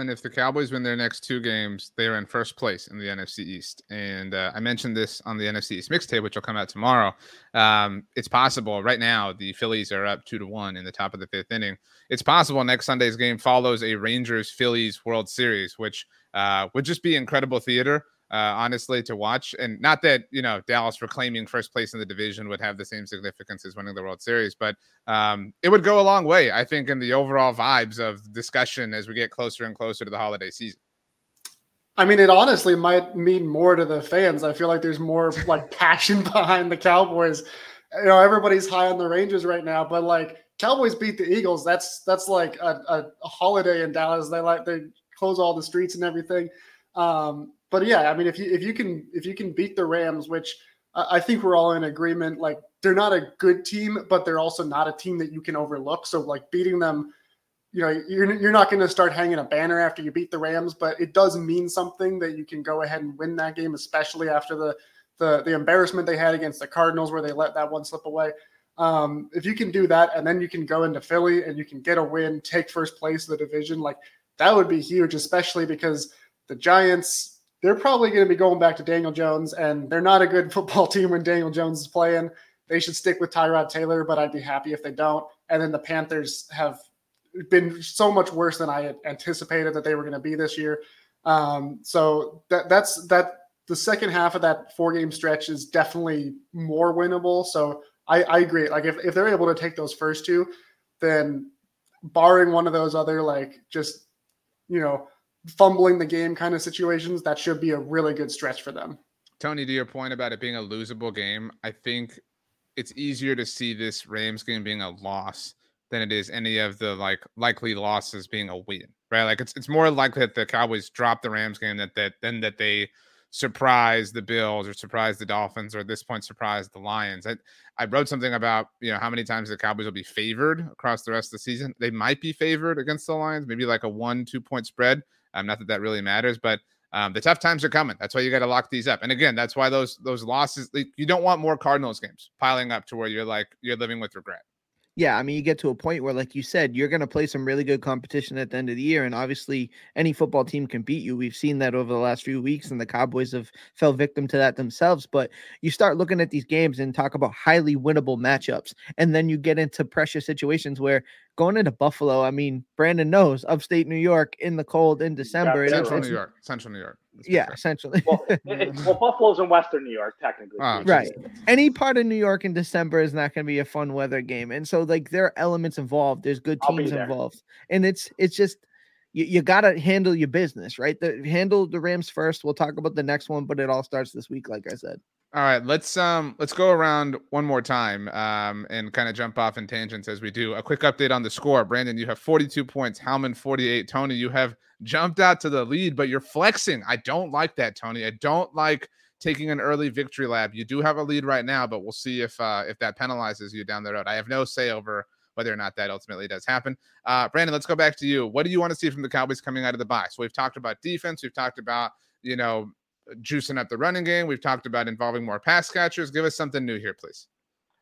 And if the Cowboys win their next two games, they are in first place in the NFC East. And uh, I mentioned this on the NFC East mixtape, which will come out tomorrow. Um, it's possible right now the Phillies are up two to one in the top of the fifth inning. It's possible next Sunday's game follows a Rangers Phillies World Series, which uh, would just be incredible theater uh, honestly, to watch. And not that you know Dallas reclaiming first place in the division would have the same significance as winning the World Series, but um, it would go a long way, I think, in the overall vibes of discussion as we get closer and closer to the holiday season. I mean, it honestly might mean more to the fans. I feel like there's more like <laughs> passion behind the Cowboys. You know, everybody's high on the Rangers right now, but like Cowboys beat the Eagles. That's that's like a, a, holiday in Dallas. They like they close all the streets and everything. Um, but yeah, I mean, if you if you can if you can beat the Rams, which I think we're all in agreement, like they're not a good team, but they're also not a team that you can overlook. So like beating them, you know, you're you're not going to start hanging a banner after you beat the Rams, but it does mean something that you can go ahead and win that game, especially after the the the embarrassment they had against the Cardinals where they let that one slip away. Um, if you can do that, and then you can go into Philly and you can get a win, take first place of the division, like that would be huge, especially because the Giants they're probably going to be going back to Daniel Jones, and they're not a good <laughs> football team when Daniel Jones is playing. They should stick with Tyrod Taylor, but I'd be happy if they don't. And then the Panthers have been so much worse than I had anticipated that they were going to be this year. Um, so that that's that. The second half of that four game stretch is definitely more winnable. So I, I agree. Like if, if they're able to take those first two, then barring one of those other like just you know fumbling the game kind of situations, that should be a really good stretch for them. Tony, to your point about it being a losable game, I think it's easier to see this Rams game being a loss than it is any of the like likely losses being a win, right? Like it's it's more likely that the Cowboys drop the Rams game that that than that they surprise the Bills or surprise the Dolphins or at this point surprise the Lions. I, I wrote something about you know how many times the Cowboys will be favored across the rest of the season. They might be favored against the Lions, maybe like a one two point spread. Um, not that that really matters, but um, the tough times are coming. That's why you got to lock these up. And again, that's why those those losses you don't want more Cardinals games piling up to where you're like you're living with regret yeah, I mean, you get to a point where, like you said, you're going to play some really good competition at the end of the year. And obviously, any football team can beat you. We've seen that over the last few weeks, and the Cowboys have fell victim to that themselves. But you start looking at these games and talk about highly winnable matchups. And then you get into pressure situations where going into Buffalo, I mean, Brandon knows upstate New York in the cold in December. Yeah, Central New York. Central New York. Yeah, essentially. well, <laughs> well, Buffalo's in Western New York, technically. Oh, right. Any part of New York in December is not going to be a fun weather game, and so like there are elements involved. There's good teams involved, and it's it's just you, you got to handle your business, right? The, handle the Rams first. We'll talk about the next one, but it all starts this week, like I said. All right, let's um let's go around one more time um and kind of jump off in tangents as we do. A quick update on the score. Brandon, you have 42 points, Howman 48. Tony, you have jumped out to the lead, but you're flexing. I don't like that, Tony. I don't like taking an early victory lap. You do have a lead right now, but we'll see if uh if that penalizes you down the road. I have no say over whether or not that ultimately does happen. Uh Brandon, let's go back to you. What do you want to see from the Cowboys coming out of the bye? So we've talked about defense, we've talked about, you know, juicing up the running game. We've talked about involving more pass catchers. Give us something new here, please.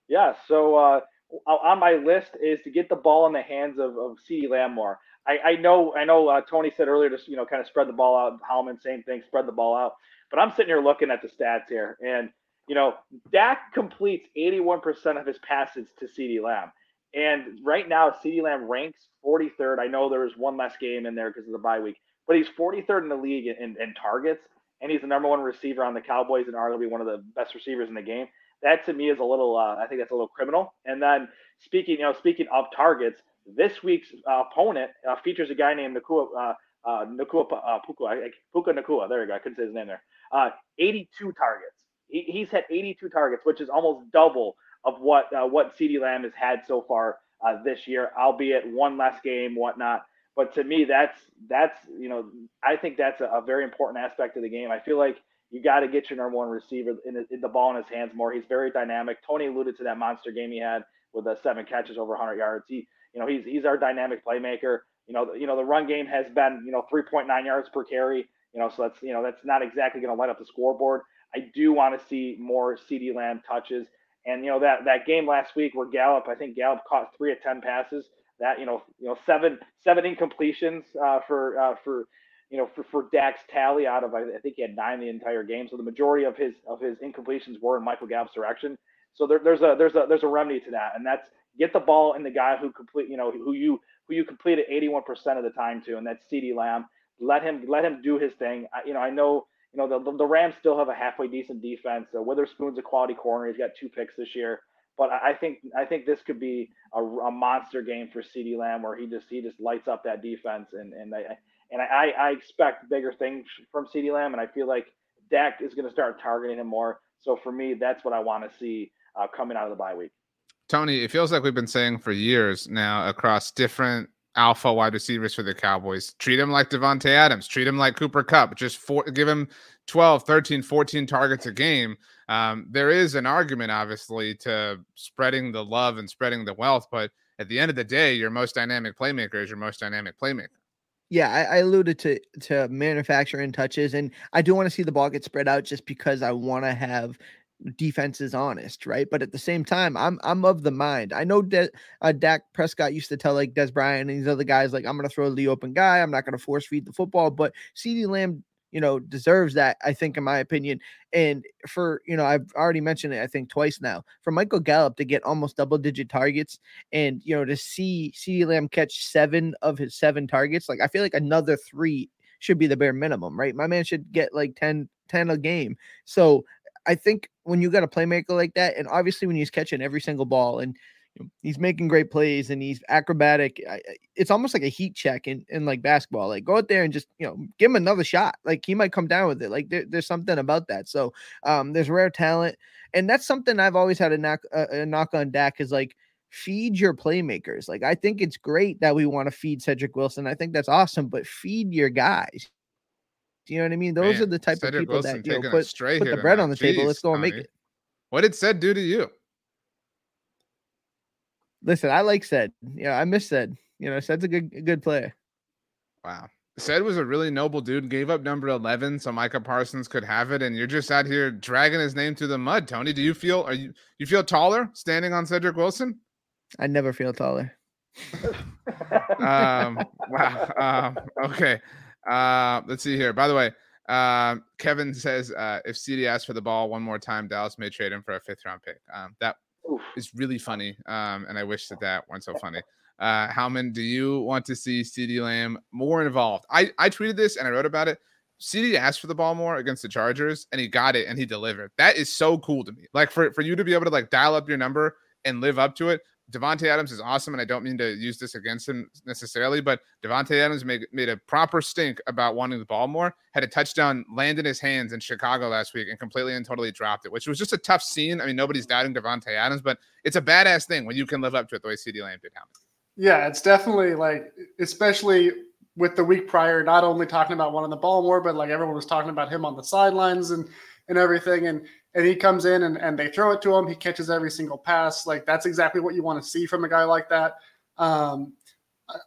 Yeah. So uh, on my list is to get the ball in the hands of, of CeeDee Lamb more. I, I know, I know. Uh, Tony said earlier, to you know, kind of spread the ball out. Howman, same thing, spread the ball out. But I'm sitting here looking at the stats here, and you know, Dak completes 81% of his passes to CeeDee Lamb. And right now, CeeDee Lamb ranks 43rd. I know there was one less game in there because of the bye week, but he's 43rd in the league in, in targets and he's the number one receiver on the Cowboys and arguably one of the best receivers in the game. That to me is a little, uh, I think that's a little criminal. And then speaking, you know, speaking of targets, this week's uh, opponent uh, features a guy named Nacua, uh, uh, Nacua uh, Puka, Puka Nacua. There you go. I couldn't say his name there. Uh, 82 targets. He, he's had 82 targets, which is almost double of what what CeeDee Lamb has had so far uh, this year, albeit one less game, whatnot. But to me, that's that's you know I think that's a, a very important aspect of the game. I feel like you got to get your number one receiver in, in, the ball in his hands more. He's very dynamic. Tony alluded to that monster game he had with the seven catches over 100 yards. He you know he's he's our dynamic playmaker. You know you know the run game has been you know 3.9 yards per carry. You know so that's you know that's not exactly going to light up the scoreboard. I do want to see more CeeDee Lamb touches. And you know that that game last week where Gallup, I think Gallup caught three of ten passes that you know you know seven seven incompletions uh, for uh, for you know for, for Dak's tally out of I think he had nine the entire game. So the majority of his of his incompletions were in Michael Gallup's direction. So there, there's a there's a there's a remedy to that, and that's get the ball in the guy who complete you know who you who you completed 81% of the time to, and that's CeeDee Lamb. Let him let him do his thing. I, you know I know you know the the Rams still have a halfway decent defense. So Witherspoon's a quality corner. He's got two picks this year. But I think I think this could be a, a monster game for CeeDee Lamb where he just he just lights up that defense and and I and I, I expect bigger things from CeeDee Lamb and I feel like Dak is going to start targeting him more. So for me, that's what I want to see uh, coming out of the bye week. Tony, it feels like we've been saying for years now across different alpha wide receivers for the Cowboys. Treat him like Davante Adams, treat him like Cooper Kupp, just for, give him 12, 13, 14 targets a game um, there is an argument, obviously, to spreading the love and spreading the wealth, but at the end of the day, your most dynamic playmaker is your most dynamic playmaker. Yeah, I, I alluded to to manufacturing touches, and I do want to see the ball get spread out just because I want to have defenses honest, right? But at the same time, I'm I'm of the mind. I know that uh, Dak Prescott used to tell like Dez Bryant and these other guys like I'm going to throw the open guy. I'm not going to force feed the football. But CeeDee Lamb you know, deserves that, I think, in my opinion. And for, you know, I've already mentioned it, I think, twice now. For Michael Gallup to get almost double digit targets and, you know, to see CeeDee Lamb catch seven of his seven targets, like I feel like another three should be the bare minimum, right? My man should get like 10, 10 a game. So I think when you got a playmaker like that, and obviously when he's catching every single ball and he's making great plays and he's acrobatic. It's almost like a heat check in, in like basketball. Like go out there and just you know give him another shot. Like he might come down with it. Like there, there's something about that. So um, there's rare talent, and that's something I've always had a knock a, a knock on Dak is like feed your playmakers. Like I think it's great that we want to feed Cedric Wilson. I think that's awesome, but feed your guys Do you know what I mean? Those Man, are the type Cedric of people Wilson that you know, put, put the bread on the table. Let's go and make it. What did Ced do to you? Listen, I like Ced. Yeah, I miss Ced. You know, Ced's a good a good player. Wow. Ced was a really noble dude, gave up number 11 so Micah Parsons could have it. And you're just out here dragging his name through the mud, Tony. Do you feel, are you, you feel taller standing on Cedric Wilson? I never feel taller. Um, wow. Um, okay. Uh, let's see here. By the way, um, Kevin says uh, if CeeDee asks for the ball one more time, Dallas may trade him for a fifth round pick. Um, that. Is really funny. Um, and I wish that that weren't so funny. Uh, Howman, do you want to see CeeDee Lamb more involved? I, I tweeted this and I wrote about it. CeeDee asked for the ball more against the Chargers and he got it and he delivered. That is so cool to me. Like for, for you to be able to like dial up your number and live up to it. Davante Adams is awesome, and I don't mean to use this against him necessarily, but Davante Adams made made a proper stink about wanting the ball more. Had a touchdown land in his hands in Chicago last week and completely and totally dropped it, which was just a tough scene. I mean, nobody's mm-hmm. doubting Davante Adams, but it's a badass thing when you can live up to it the way CeeDee Lamb did. Howman. Yeah, it's definitely like, especially with the week prior, not only talking about on the ball more, but like everyone was talking about him on the sidelines and and everything. And and he comes in and, and they throw it to him. He catches every single pass. Like that's exactly what you want to see from a guy like that. Um,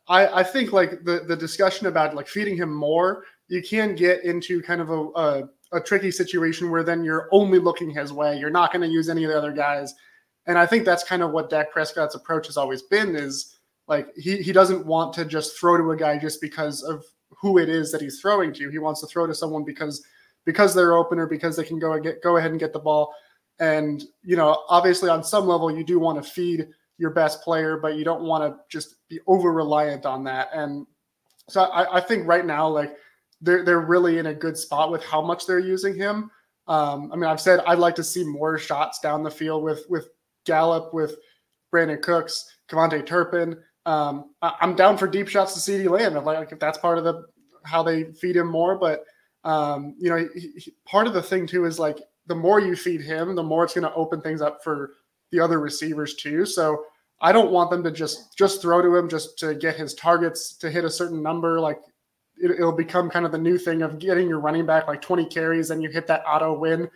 I, I think like the the discussion about like feeding him more, you can get into kind of a, a, a tricky situation where then you're only looking his way. You're not going to use any of the other guys. And I think that's kind of what Dak Prescott's approach has always been is like he, he doesn't want to just throw to a guy just because of who it is that he's throwing to. He wants to throw to someone because because they're open or because they can go and get go ahead and get the ball. And you know, obviously on some level you do want to feed your best player, but you don't want to just be over reliant on that. And so I, I think right now, like they're they're really in a good spot with how much they're using him. Um, I mean, I've said I'd like to see more shots down the field with with Gallup, with Brandin Cooks, KaVontae Turpin. Um, I, I'm down for deep shots to CeeDee Lamb, like if that's part of the how they feed him more. But um, you know, he, he, part of the thing too is like the more you feed him, the more it's going to open things up for the other receivers too. So I don't want them to just just throw to him just to get his targets to hit a certain number. Like it, will become kind of the new thing of getting your running back like 20 carries and you hit that auto win.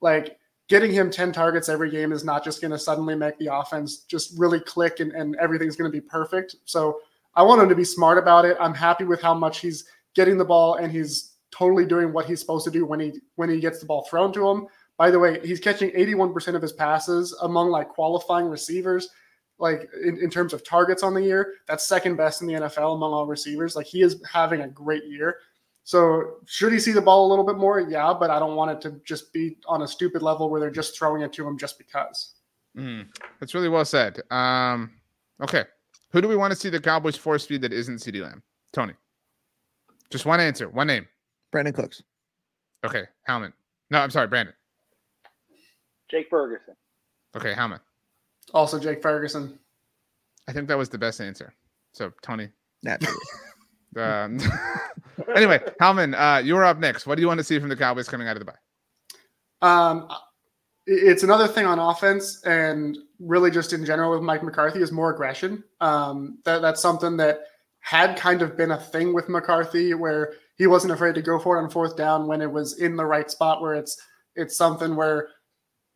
Like getting him 10 targets every game is not just going to suddenly make the offense just really click and, and everything's going to be perfect. So I want him to be smart about it. I'm happy with how much he's getting the ball and he's totally doing what he's supposed to do when he when he gets the ball thrown to him. By the way, he's catching 81% of his passes among like qualifying receivers, like in, in terms of targets on the year. That's second best in the NFL among all receivers. Like he is having a great year. So should he see the ball a little bit more? Yeah, but I don't want it to just be on a stupid level where they're just throwing it to him just because. Mm, that's really well said. Um, okay, who do we want to see the Cowboys force feed that isn't CeeDee Lamb? Tony. Just one answer, one name. Brandin Cooks. Okay, Howman. No, I'm sorry, Brandon. Jake Ferguson. Okay, Howman. Also, Jake Ferguson. I think that was the best answer. So, Tony. Naturally. <laughs> Um, <laughs> anyway, Howman, uh, you're up next. What do you want to see from the Cowboys coming out of the bye? Um, it's another thing on offense and really just in general with Mike McCarthy is more aggression. Um, that, that's something that had kind of been a thing with McCarthy where he wasn't afraid to go for it on fourth down when it was in the right spot where it's it's something where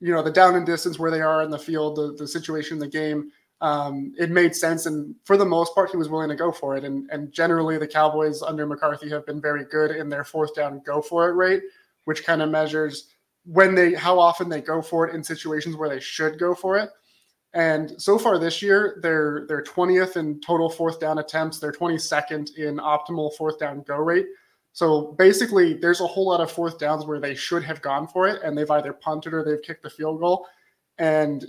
you know the down and distance where they are in the field, the, the situation the game, um, it made sense. And for the most part, he was willing to go for it. And and generally, the Cowboys under McCarthy have been very good in their fourth down go for it rate, which kind of measures when they how often they go for it in situations where they should go for it. And so far this year, they're they're 20th in total fourth down attempts. They're 22nd in optimal fourth down go rate. So basically, there's a whole lot of fourth downs where they should have gone for it, and they've either punted or they've kicked the field goal. And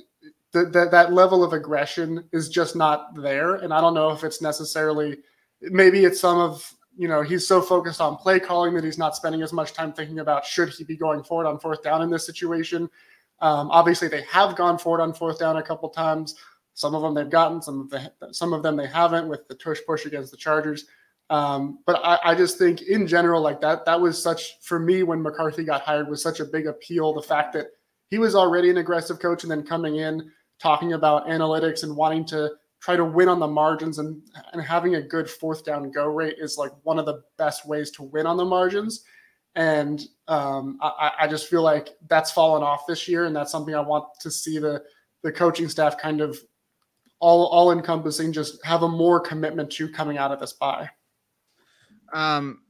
th- th- that level of aggression is just not there. And I don't know if it's necessarily, maybe it's some of, you know, he's so focused on play calling that he's not spending as much time thinking about should he be going forward on fourth down in this situation. Um, obviously, they have gone forward on fourth down a couple times. Some of them they've gotten, some of the, some of them they haven't with the tush push against the Chargers. Um, but I, I, just think in general, like that, that was such for me when McCarthy got hired was such a big appeal. The fact that he was already an aggressive coach and then coming in talking about analytics and wanting to try to win on the margins and, and having a good fourth down go rate is like one of the best ways to win on the margins. And um, I, I just feel like that's fallen off this year, and that's something I want to see the the coaching staff kind of all all encompassing, just have a more commitment to coming out of this bye. Um,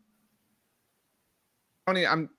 Tony, I'm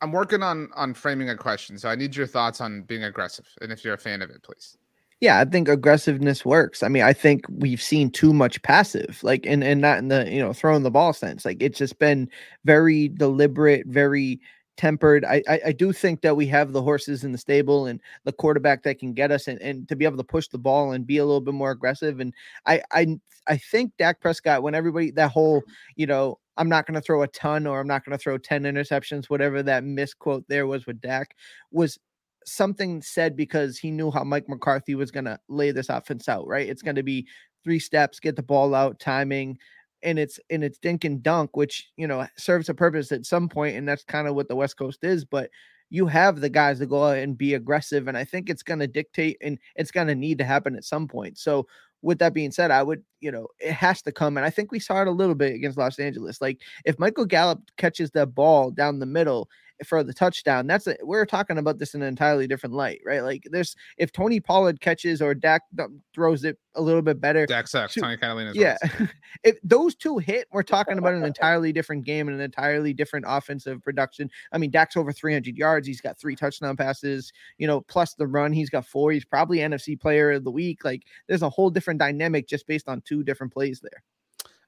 I'm working on on framing a question, so I need your thoughts on being aggressive, and if you're a fan of it, please. Yeah, I think aggressiveness works. I mean, I think we've seen too much passive, like and and not in the you know throwing the ball sense. Like it's just been very deliberate, very tempered. I, I, I do think that we have the horses in the stable and the quarterback that can get us and, and to be able to push the ball and be a little bit more aggressive. And I I I think Dak Prescott, when everybody that whole, you know, I'm not going to throw a ton or I'm not going to throw 10 interceptions, whatever that misquote there was with Dak, was something said because he knew how Mike McCarthy was going to lay this offense out, right? It's going to be three steps, get the ball out, timing, and it's and it's dink and dunk, which you know serves a purpose at some point, and that's kind of what the West Coast is. But you have the guys to go out and be aggressive, and I think it's going to dictate, and it's going to need to happen at some point. So with that being said, I would, you know, it has to come. And I think we saw it a little bit against Los Angeles. Like if Michael Gallup catches that ball down the middle for the touchdown. That's a, we're talking about this in an entirely different light, right? Like there's if Tony Pollard catches or Dak throws it a little bit better. Dak sucks. Tony Catalina. Yeah, <laughs> if those two hit, we're talking about an <laughs> entirely different game and an entirely different offensive production. I mean, Dak's over 300 yards. He's got three touchdown passes. You know, plus the run, he's got four. He's probably NFC Player of the Week. Like there's a whole different dynamic just based on two different plays there.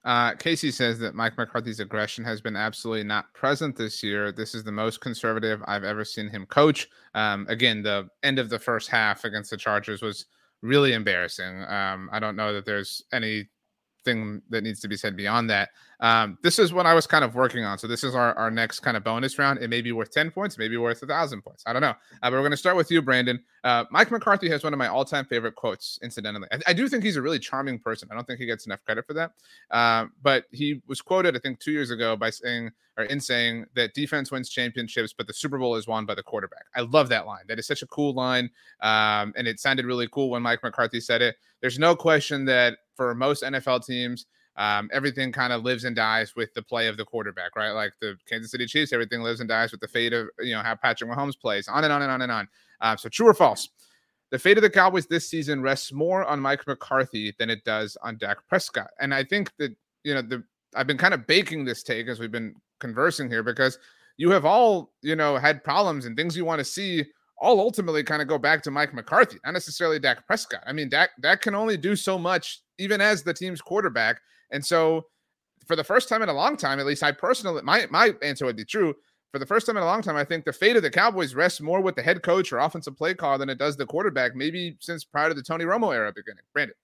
Uh, Casey says that Mike McCarthy's aggression has been absolutely not present this year. This is the most conservative I've ever seen him coach. Um, again, the end of the first half against the Chargers was really embarrassing. Um, I don't know that there's anything that needs to be said beyond that. Um, this is what I was kind of working on. So this is our, our next kind of bonus round. It may be worth 10 points, maybe worth a thousand points. I don't know. Uh, but we're going to start with you, Brandon. Uh, Mike McCarthy has one of my all-time favorite quotes, incidentally. I, I, do think he's a really charming person. I don't think he gets enough credit for that. Uh, but he was quoted, I think, two years ago by saying or in saying that defense wins championships, but the Super Bowl is won by the quarterback. I love that line. That is such a cool line. Um, and it sounded really cool when Mike McCarthy said it. There's no question that for most NFL teams, um, everything kind of lives and dies with the play of the quarterback, right? Like the Kansas City Chiefs, everything lives and dies with the fate of you know how Patrick Mahomes plays, on and on and on and on. Uh, so true or false? The fate of the Cowboys this season rests more on Mike McCarthy than it does on Dak Prescott, and I think that you know the I've been kind of baking this take as we've been conversing here because you have all you know had problems and things you want to see all ultimately kind of go back to Mike McCarthy, not necessarily Dak Prescott. I mean, Dak Dak can only do so much, even as the team's quarterback. And so, for the first time in a long time, at least I personally, my my answer would be true. For the first time in a long time, I think the fate of the Cowboys rests more with the head coach or offensive play call than it does the quarterback. Maybe since prior to the Tony Romo era beginning. Brandon.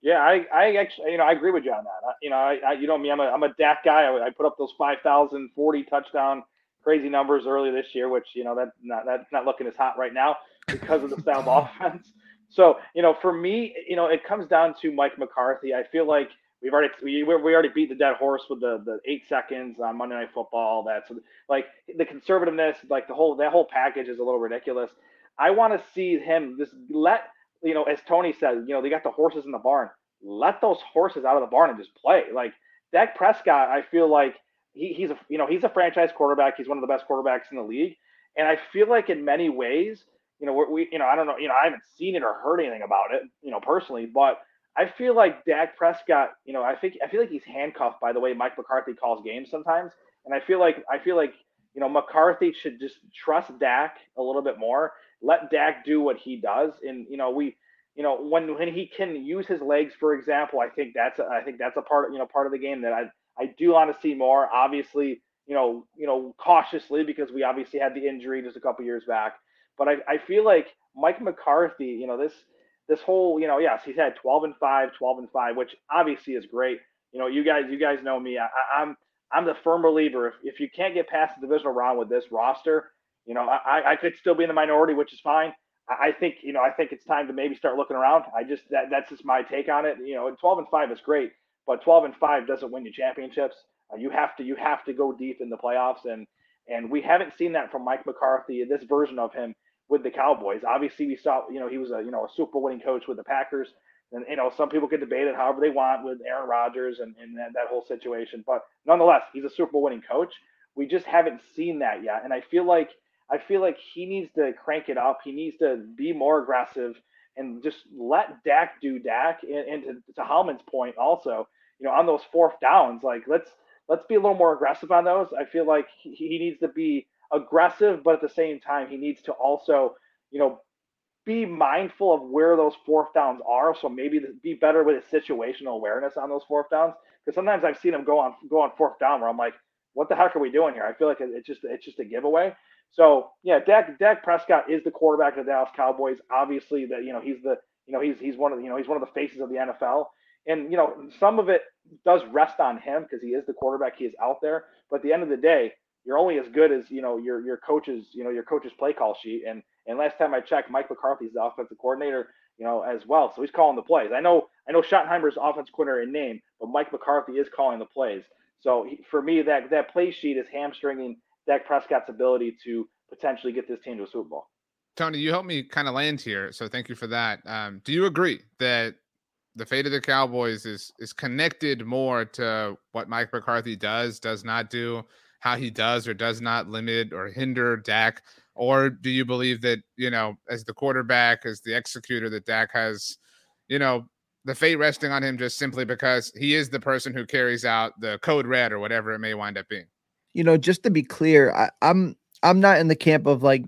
Yeah, I, I actually, you know, I agree with you on that. I, you know, I, I, you know me, I'm a, I'm a Dak guy. I, I put up those 5,040 touchdown crazy numbers earlier this year, which you know that not that's not looking as hot right now because of the of <laughs> offense. So you know, for me, you know, it comes down to Mike McCarthy. I feel like We've already we, we already beat the dead horse with the the eight seconds on Monday Night Football. That's like the conservativeness, like the whole that whole package is a little ridiculous. I want to see him just let you know, as Tony said, you know, they got the horses in the barn. Let those horses out of the barn and just play. Like Dak Prescott, I feel like he, he's a you know he's a franchise quarterback. He's one of the best quarterbacks in the league, and I feel like in many ways, you know, we you know I don't know, you know, I haven't seen it or heard anything about it, you know, personally, but I feel like Dak Prescott, you know, I think I feel like he's handcuffed by the way Mike McCarthy calls games sometimes, and I feel like I feel like you know McCarthy should just trust Dak a little bit more, let Dak do what he does, and you know we, you know when when he can use his legs, for example, I think that's a, I think that's a part you know part of the game that I I do want to see more. Obviously, you know you know cautiously because we obviously had the injury just a couple years back, but I I feel like Mike McCarthy, you know this this whole, you know, yes, he's had 12 and 5, 12 and 5, which obviously is great. You know, you guys, you guys know me. I, am I'm, I'm the firm believer. If, if you can't get past the divisional round with this roster, you know, I, I could still be in the minority, which is fine. I, I think, you know, I think it's time to maybe start looking around. I just that that's just my take on it. You know, 12 and 5 is great, but 12 and 5 doesn't win you championships. Uh, you have to you have to go deep in the playoffs, and and we haven't seen that from Mike McCarthy. This version of him with the Cowboys. Obviously, we saw, you know, he was a, you know, a Super winning coach with the Packers. And, you know, some people could debate it however they want with Aaron Rodgers and, and that, that whole situation. But nonetheless, he's a Super Bowl winning coach. we just haven't seen that yet. And I feel like I feel like he needs to crank it up. He needs to be more aggressive and just let Dak do Dak. And, and to, to Howman's point, also, you know, on those fourth downs, like let's let's be a little more aggressive on those. I feel like he, he needs to be aggressive, but at the same time, he needs to also, you know, be mindful of where those fourth downs are. So maybe be better with his situational awareness on those fourth downs. Because sometimes I've seen him go on go on fourth down where I'm like, what the heck are we doing here? I feel like it's just it's just a giveaway. So yeah, Dak Dak Prescott is the quarterback of the Dallas Cowboys. Obviously, that you know he's the you know he's he's one of the, you know he's one of the faces of the NFL, and you know some of it does rest on him because he is the quarterback. He is out there, but at the end of the day, you're only as good as you know your your coach's you know your coach's play call sheet. And and last time I checked, Mike McCarthy's the offensive coordinator, you know as well, so he's calling the plays. I know I know Schottenheimer's offensive coordinator in name, but Mike McCarthy is calling the plays. So he, for me, that that play sheet is hamstringing Dak Prescott's ability to potentially get this team to a Super Bowl. Tony, you helped me kind of land here, so thank you for that. Um, do you agree that the fate of the Cowboys is is connected more to what Mike McCarthy does, does not do, how he does or does not limit or hinder Dak, or do you believe that you know, as the quarterback, as the executor, that Dak has, you know, the fate resting on him just simply because he is the person who carries out the code red or whatever it may wind up being. You know, just to be clear, I, I'm I'm not in the camp of like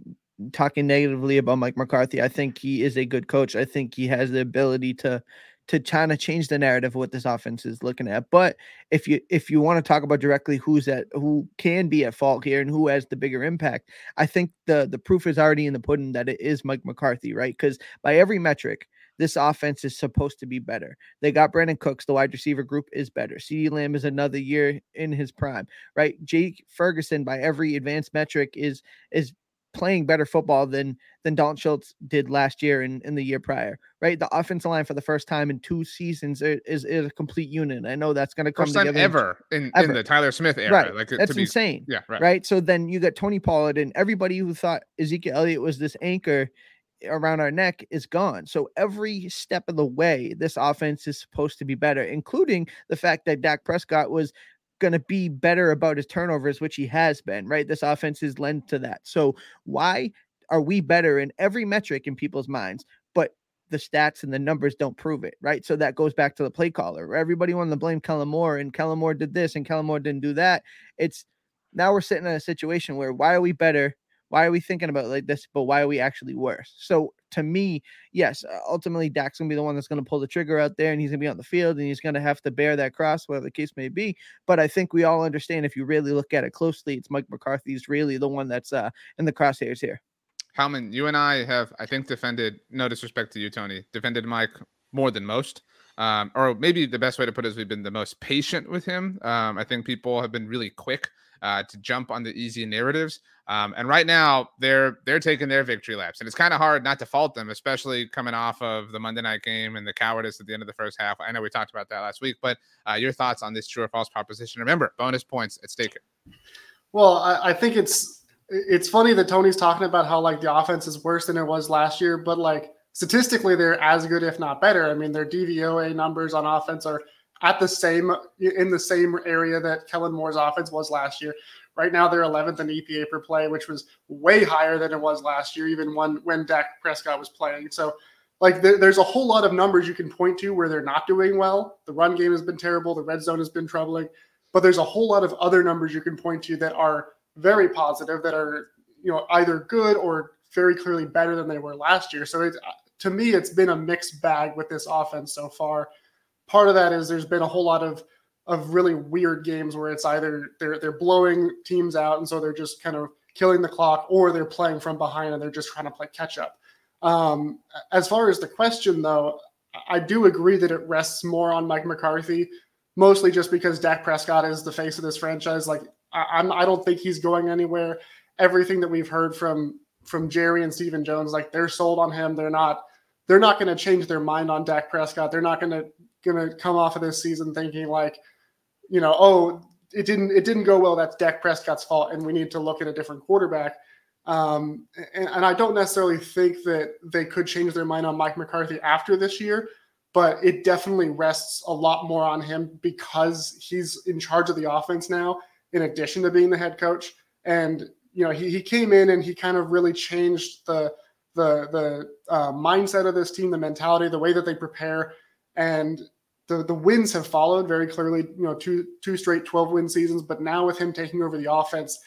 talking negatively about Mike McCarthy. I think he is a good coach. I think he has the ability to to kind of change the narrative of what this offense is looking at. But if you if you want to talk about directly who's at who can be at fault here and who has the bigger impact, I think the the proof is already in the pudding that it is Mike McCarthy, right? Because by every metric, this offense is supposed to be better. They got Brandin Cooks, the wide receiver group is better. CeeDee Lamb is another year in his prime, right? Jake Ferguson, by every advanced metric, is is playing better football than than Dalton Schultz did last year and in the year prior, right? The offensive line for the first time in two seasons is is, is a complete unit. I know that's going to come first time ever in, ever in the Tyler Smith era. Right. Like that's be, insane. Yeah, right. Right. So then you got Tony Pollard and everybody who thought Ezekiel Elliott was this anchor around our neck is gone. So every step of the way, this offense is supposed to be better, including the fact that Dak Prescott was going to be better about his turnovers, which he has been, right? This offense is lent to that. So why are we better in every metric in people's minds? But the stats and the numbers don't prove it, right? So that goes back to the play caller. Everybody wanted to blame Kellen Moore, and Kellen Moore did this, and Kellen Moore didn't do that. It's now we're sitting in a situation where why are we better? Why are we thinking about like this? But why are we actually worse? So to me, yes, uh, ultimately Dak's gonna be the one that's gonna pull the trigger out there, and he's gonna be on the field, and he's gonna have to bear that cross, whatever the case may be. But I think we all understand if you really look at it closely, it's Mike McCarthy's really the one that's uh, in the crosshairs here. Howman, you and I have, I think, defended. No disrespect to you, Tony, defended Mike more than most. Um, or maybe the best way to put it is we've been the most patient with him. Um, I think people have been really quick uh, to jump on the easy narratives. Um, and right now they're they're taking their victory laps, and it's kind of hard not to fault them, especially coming off of the Monday night game and the cowardice at the end of the first half. I know we talked about that last week, but uh, your thoughts on this true or false proposition? Remember, bonus points at stake. Well, I, I think it's it's funny that Tony's talking about how like the offense is worse than it was last year, but like statistically they're as good, if not better. I mean, their DVOA numbers on offense are at the same in the same area that Kellen Moore's offense was last year. Right now, they're 11th in EPA per play, which was way higher than it was last year, even when when Dak Prescott was playing. So, like, there, there's a whole lot of numbers you can point to where they're not doing well. The run game has been terrible. The red zone has been troubling. But there's a whole lot of other numbers you can point to that are very positive, that are you know either good or very clearly better than they were last year. So, it's, to me, it's been a mixed bag with this offense so far. Part of that is there's been a whole lot of of really weird games where it's either they're they're blowing teams out and so they're just kind of killing the clock, or they're playing from behind and they're just trying to play catch up. Um, as far as the question, though, I do agree that it rests more on Mike McCarthy, mostly just because Dak Prescott is the face of this franchise. Like I, I'm, I don't think he's going anywhere. Everything that we've heard from from Jerry and Stephen Jones, like they're sold on him. They're not they're not going to change their mind on Dak Prescott. They're not going to to come off of this season thinking like you know, oh, it didn't it didn't go well. That's Dak Prescott's fault, and we need to look at a different quarterback. Um, and, and I don't necessarily think that they could change their mind on Mike McCarthy after this year, but it definitely rests a lot more on him because he's in charge of the offense now. in addition to being the head coach. And you know, he, he came in and he kind of really changed the the the uh, mindset of this team, the mentality, the way that they prepare, and the the wins have followed very clearly. You know, two two straight twelve win seasons, but now with him taking over the offense,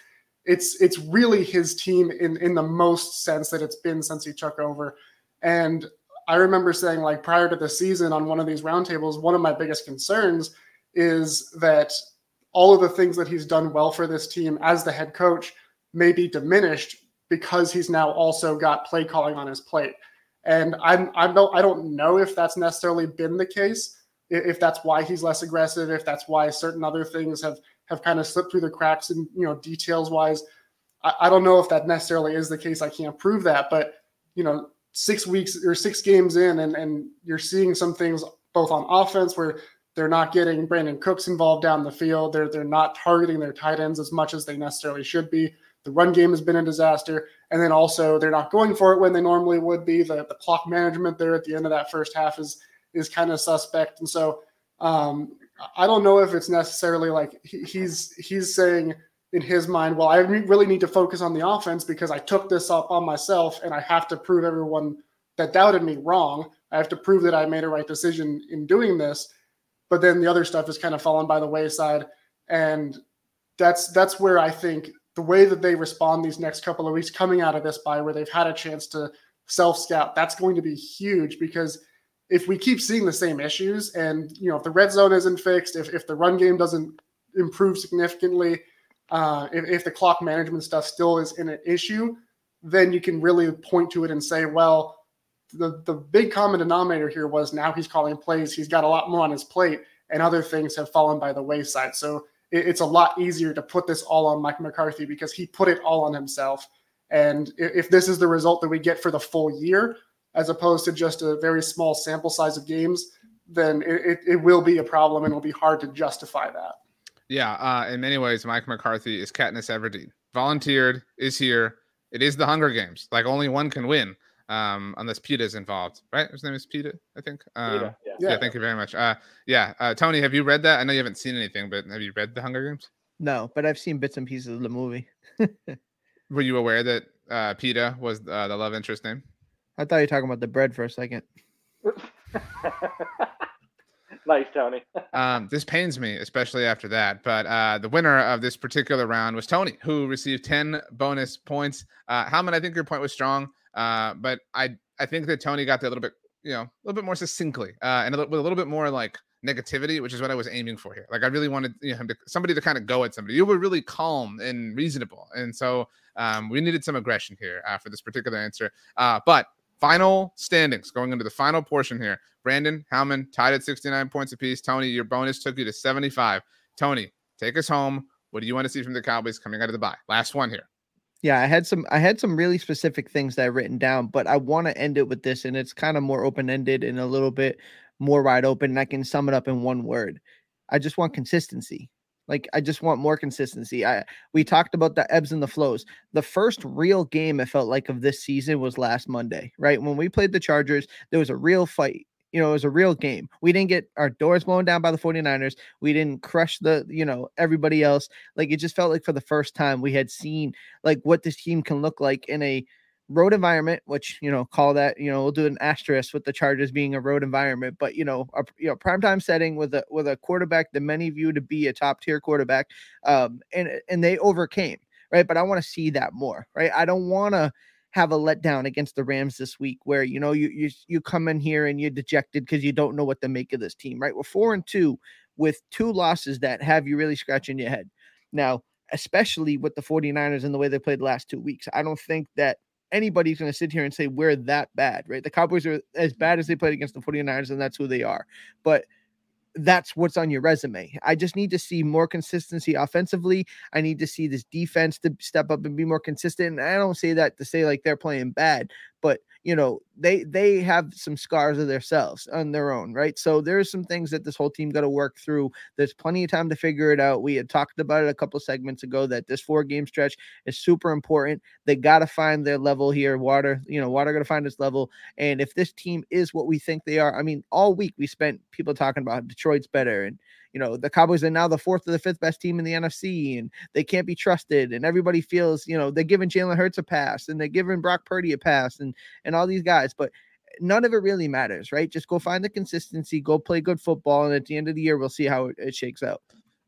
it's it's really his team in in the most sense that it's been since he took over. And I remember saying like prior to the season on one of these roundtables, one of my biggest concerns is that all of the things that he's done well for this team as the head coach may be diminished because he's now also got play calling on his plate. And I'm I don't I don't know if that's necessarily been the case, if that's why he's less aggressive, if that's why certain other things have have kind of slipped through the cracks and you know details wise. I, I don't know if that necessarily is the case. I can't prove that, but you know, six weeks or six games in and, and you're seeing some things both on offense where they're not getting Brandin Cooks involved down the field. They're they're not targeting their tight ends as much as they necessarily should be. The run game has been a disaster. And then also they're not going for it when they normally would be. The, the clock management there at the end of that first half is is kind of suspect. And so um, I don't know if it's necessarily like he, he's he's saying in his mind, well, I really need to focus on the offense because I took this up on myself and I have to prove everyone that doubted me wrong. I have to prove that I made a right decision in doing this. But then the other stuff is kind of fallen by the wayside. And that's that's where I think the way that they respond these next couple of weeks coming out of this bye where they've had a chance to self scout, that's going to be huge because if we keep seeing the same issues and you know if the red zone isn't fixed, if, if the run game doesn't improve significantly, uh, if, if the clock management stuff still is in an issue, then you can really point to it and say, well, the, the big common denominator here was now he's calling plays. He's got a lot more on his plate, and other things have fallen by the wayside. So it's a lot easier to put this all on Mike McCarthy because he put it all on himself. And if this is the result that we get for the full year, as opposed to just a very small sample size of games, then it, it will be a problem and it'll be hard to justify that. Yeah, uh, in many ways, Mike McCarthy is Katniss Everdeen. Volunteered, is here. It is the Hunger Games. Like only one can win, um, unless Peeta is involved, right? His name is Peeta, I think. Um, Peeta, yeah. yeah. Thank you very much. Uh, yeah, uh, Tony, have you read that? I know you haven't seen anything, but have you read the Hunger Games? No, but I've seen bits and pieces of the movie. <laughs> Were you aware that uh, Peeta was uh, the love interest name? I thought you were talking about the bread for a second. <laughs> nice, Tony. <laughs> um, this pains me, especially after that. But uh, the winner of this particular round was Tony, who received 10 bonus points. Uh, Howman, I think your point was strong, uh, but I I think that Tony got there a little bit, you know, a little bit more succinctly uh, and a with a little bit more like negativity, which is what I was aiming for here. Like I really wanted you know, him to somebody to kind of go at somebody. You were really calm and reasonable, and so um, we needed some aggression here uh, for this particular answer. Uh, but final standings going into the final portion here. Brandon Howman tied at 69 points apiece. Tony, your bonus took you to 75. Tony, take us home. What do you want to see from the Cowboys coming out of the bye? Last one here. Yeah, I had some I had some really specific things that I written down, but I want to end it with this and it's kind of more open-ended and a little bit more wide open and I can sum it up in one word. I just want consistency. Like I just want more consistency. I we talked about the ebbs and the flows. The first real game it felt like of this season was last Monday, right? When we played the Chargers, there was a real fight. You know, it was a real game. We didn't get our doors blown down by the 49ers. We didn't crush the, you know, everybody else. Like it just felt like for the first time we had seen like what this team can look like in a road environment, which you know, call that you know, we'll do an asterisk with the Chargers being a road environment, but you know, a you know, primetime setting with a with a quarterback that many view to be a top tier quarterback, um, and and they overcame, right? But I want to see that more, right? I don't want to have a letdown against the Rams this week where you know you you you come in here and you're dejected because you don't know what to make of this team, right? We're four and two with two losses that have you really scratching your head. Now, especially with the 49ers and the way they played the last two weeks. I don't think that anybody's going to sit here and say we're that bad, right? The Cowboys are as mm-hmm. bad as they played against the 49ers, and that's who they are. But that's what's on your resume. I just need to see more consistency offensively. I need to see this defense to step up and be more consistent. And I don't say that to say like they're playing bad, but you know they they have some scars of themselves on their own right? So there's some things that this whole team got to work through. There's plenty of time to figure it out. We had talked about it a couple segments ago that this four game stretch is super important. They got to find their level here. Water you know water got to find its level. And if this team is what we think they are i mean all week we spent people talking about detroit's better and you know the Cowboys are now the fourth or the fifth best team in the NFC, and they can't be trusted, and everybody feels you know they're giving Jalen Hurts a pass, and they're giving Brock Purdy a pass, and and all these guys, but none of it really matters, right? Just go find the consistency, go play good football, and at the end of the year, we'll see how it, it shakes out.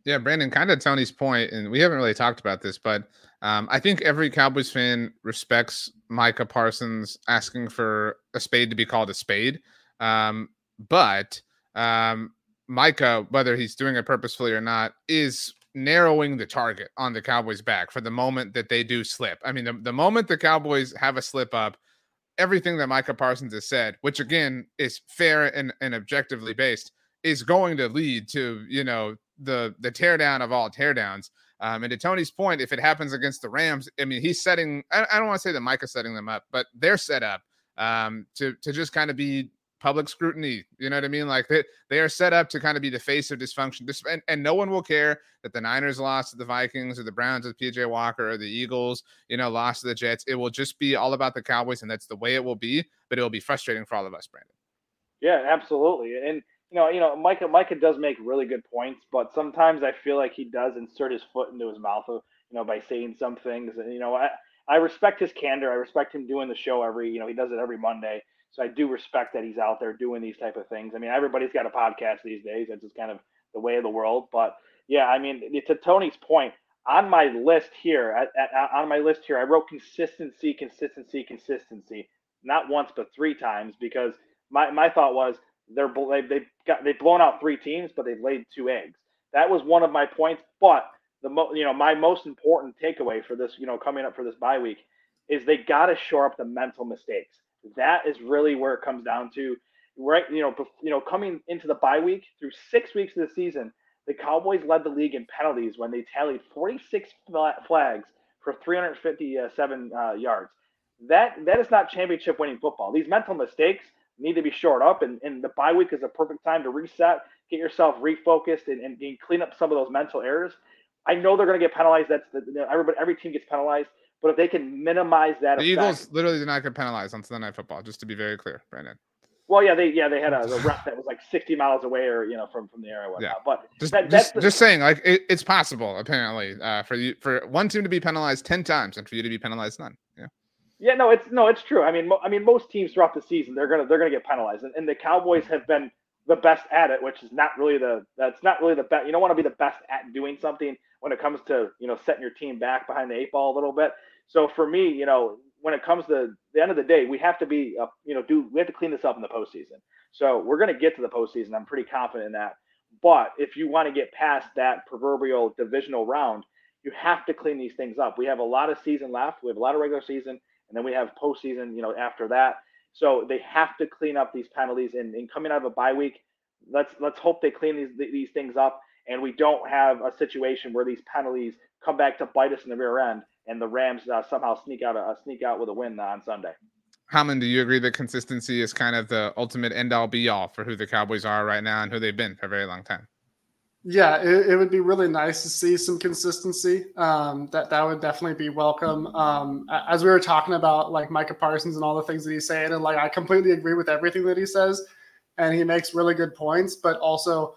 Yeah, Brandon, kind of Tony's point, and we haven't really talked about this, but um, I think every Cowboys fan respects Micah Parsons asking for a spade to be called a spade. Um, but um, Micah, whether he's doing it purposefully or not, is narrowing the target on the Cowboys' back for the moment that they do slip. I mean, the, the moment the Cowboys have a slip up, everything that Micah Parsons has said, which again is fair and, and objectively based, is going to lead to, you know, the the teardown of all teardowns. Um, and to Tony's point, if it happens against the Rams, I mean, he's setting. I, I don't want to say that Micah's setting them up, but they're set up um, to to just kind of be public scrutiny. You know what I mean? Like they they are set up to kind of be the face of dysfunction. And, and no one will care that the Niners lost to the Vikings or the Browns with PJ Walker or the Eagles, you know, lost to the Jets. It will just be all about the Cowboys, and that's the way it will be. But it will be frustrating for all of us, Brandon. Yeah, absolutely. And you know, you know, Micah Micah does make really good points, but sometimes I feel like he does insert his foot into his mouth, uh, you know, by saying some things. And you know, I I respect his candor. I respect him doing the show every, you know, he does it every Monday. So I do respect that he's out there doing these type of things. I mean, everybody's got a podcast these days. It's just kind of the way of the world. But yeah, I mean, to Tony's point, on my list here, at, at, on my list here, I wrote consistency, consistency, consistency, not once but three times because my, my thought was they're they've, they've got they've blown out three teams, but they've laid two eggs. That was one of my points. But the mo- you know my most important takeaway for this you know coming up for this bye week is they got to shore up the mental mistakes. That is really where it comes down to. Right, you know, you know, coming into the bye week through six weeks of the season, the Cowboys led the league in penalties when they tallied 46 flags for 357 uh, yards. That that is not championship winning football. These mental mistakes need to be shored up, and, and the bye week is a perfect time to reset, get yourself refocused, and, and, and clean up some of those mental errors. I know they're going to get penalized. That's the, everybody, every team gets penalized, but if they can minimize that, the effect, Eagles literally did not get penalized on Sunday Night Football. Just to be very clear, Brandon. Well, yeah, they yeah they had a, a ref that was like 60 miles away or you know from from the area. Whatnot. Yeah. But just that, just, the, just saying, like it, it's possible apparently uh, for you for one team to be penalized 10 times and for you to be penalized none. Yeah. Yeah, no, it's no, it's true. I mean, mo- I mean, most teams throughout the season they're gonna they're gonna get penalized, and, and the Cowboys have been the best at it, which is not really the that's not really the best. You don't want to be the best at doing something when it comes to you know setting your team back behind the eight ball a little bit. So for me, you know, when it comes to the end of the day, we have to be uh, you know do we have to clean this up in the postseason. So we're gonna get to the postseason. I'm pretty confident in that. But if you want to get past that proverbial divisional round, you have to clean these things up. We have a lot of season left. We have a lot of regular season and then we have postseason, you know, after that. So they have to clean up these penalties. And, and coming out of a bye week, let's let's hope they clean these these things up, and we don't have a situation where these penalties come back to bite us in the rear end, and the Rams uh, somehow sneak out a sneak out with a win on Sunday. Howman, do you agree that consistency is kind of the ultimate end all be all for who the Cowboys are right now and who they've been for a very long time? Yeah, it, it, would be really nice to see some consistency. Um, that that would definitely be welcome. Um, as we were talking about, like Micah Parsons and all the things that he's saying, and like I completely agree with everything that he says, and he makes really good points. But also,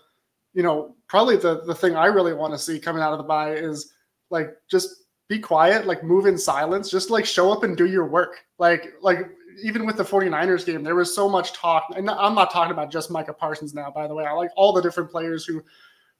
you know, probably the the thing I really want to see coming out of the bye is like just be quiet, like move in silence, just like show up and do your work. Like like even with the 49ers game, there was so much talk. And I'm not talking about just Micah Parsons now, by the way. I like all the different players who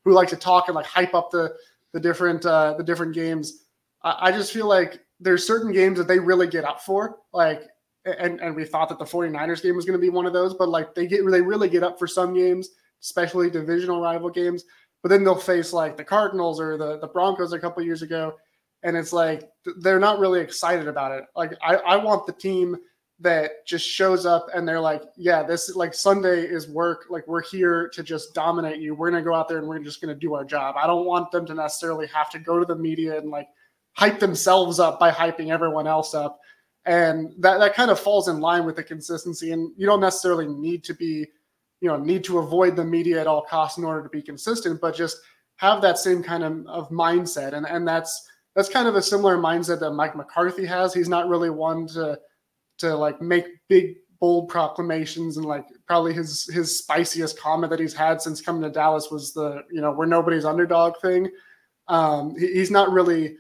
who like to talk and like hype up the the different uh, the different games. I, I just feel like there's certain games that they really get up for, like and and we thought that the 49ers game was going to be one of those, but like they get they really get up for some games, especially divisional rival games. But then they'll face like the Cardinals or the the Broncos a couple years ago, and it's like they're not really excited about it. Like I I want the team that just shows up and they're like, yeah, this like Sunday is work. Like we're here to just dominate you. We're gonna go out there and we're just gonna do our job. I don't want them to necessarily have to go to the media and like hype themselves up by hyping everyone else up. And that that kind of falls in line with the consistency. And you don't necessarily need to be, you know, need to avoid the media at all costs in order to be consistent, but just have that same kind of, of mindset. And and that's that's kind of a similar mindset that Mike McCarthy has. He's not really one to to like make big bold proclamations and like probably his his spiciest comment that he's had since coming to Dallas was the you know we're nobody's underdog thing. Um, he, he's not really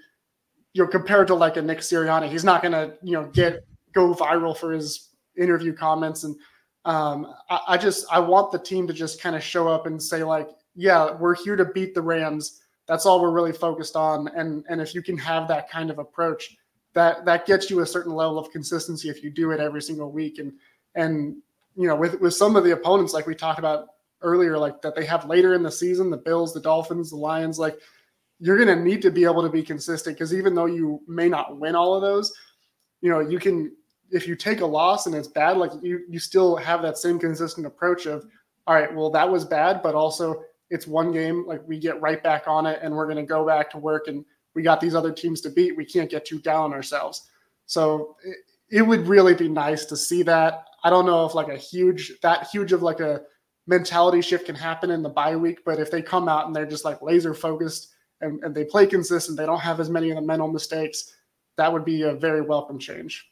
you know compared to like a Nick Sirianni, he's not gonna you know get go viral for his interview comments and um, I, I just I want the team to just kind of show up and say like yeah we're here to beat the Rams. That's all we're really focused on and and if you can have that kind of approach that that gets you a certain level of consistency if you do it every single week and and you know with with some of the opponents like we talked about earlier like that they have later in the season the bills the dolphins the lions like you're going to need to be able to be consistent because even though you may not win all of those you know you can if you take a loss and it's bad like you you still have that same consistent approach of all right well that was bad but also it's one game like we get right back on it and we're going to go back to work and we got these other teams to beat. We can't get too down on ourselves. So it, it would really be nice to see that. I don't know if like a huge that huge of like a mentality shift can happen in the bye week, but if they come out and they're just like laser focused and, and they play consistent, they don't have as many of the mental mistakes, that would be a very welcome change.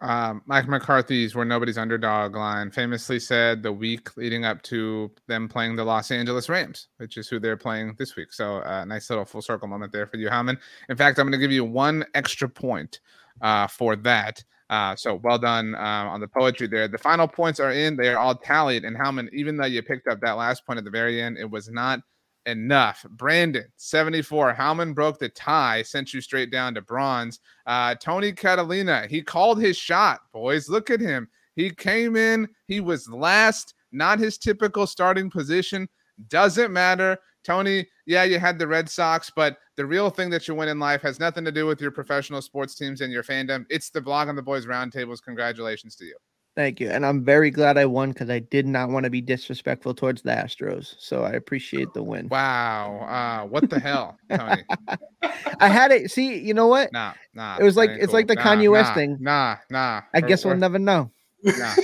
Um, Mike McCarthy's "Where Nobody's Underdog" line famously said the week leading up to them playing the Los Angeles Rams, which is who they're playing this week. So, uh, nice little full circle moment there for you, Howman. In fact, I'm going to give you one extra point uh, for that. Uh, so well done uh, on the poetry there. The final points are in; they are all tallied. And Howman, even though you picked up that last point at the very end, it was not enough. Brandon, 74. Howman broke the tie, sent you straight down to bronze. Uh, Tony Catalina, he called his shot, boys. Look at him. He came in, he was last, not his typical starting position. Doesn't matter. Tony, yeah, you had the Red Sox, but the real thing that you win in life has nothing to do with your professional sports teams and your fandom. It's the Blogging the Boys roundtables. Congratulations to you. Thank you. And I'm very glad I won because I did not want to be disrespectful towards the Astros. So I appreciate the win. Wow. Uh, what the hell, Tony? <laughs> I had it. See, you know what? Nah, nah. It was like it's cool. like the nah, Kanye West nah, thing. Nah, nah. I We're- guess we'll never know. Nah.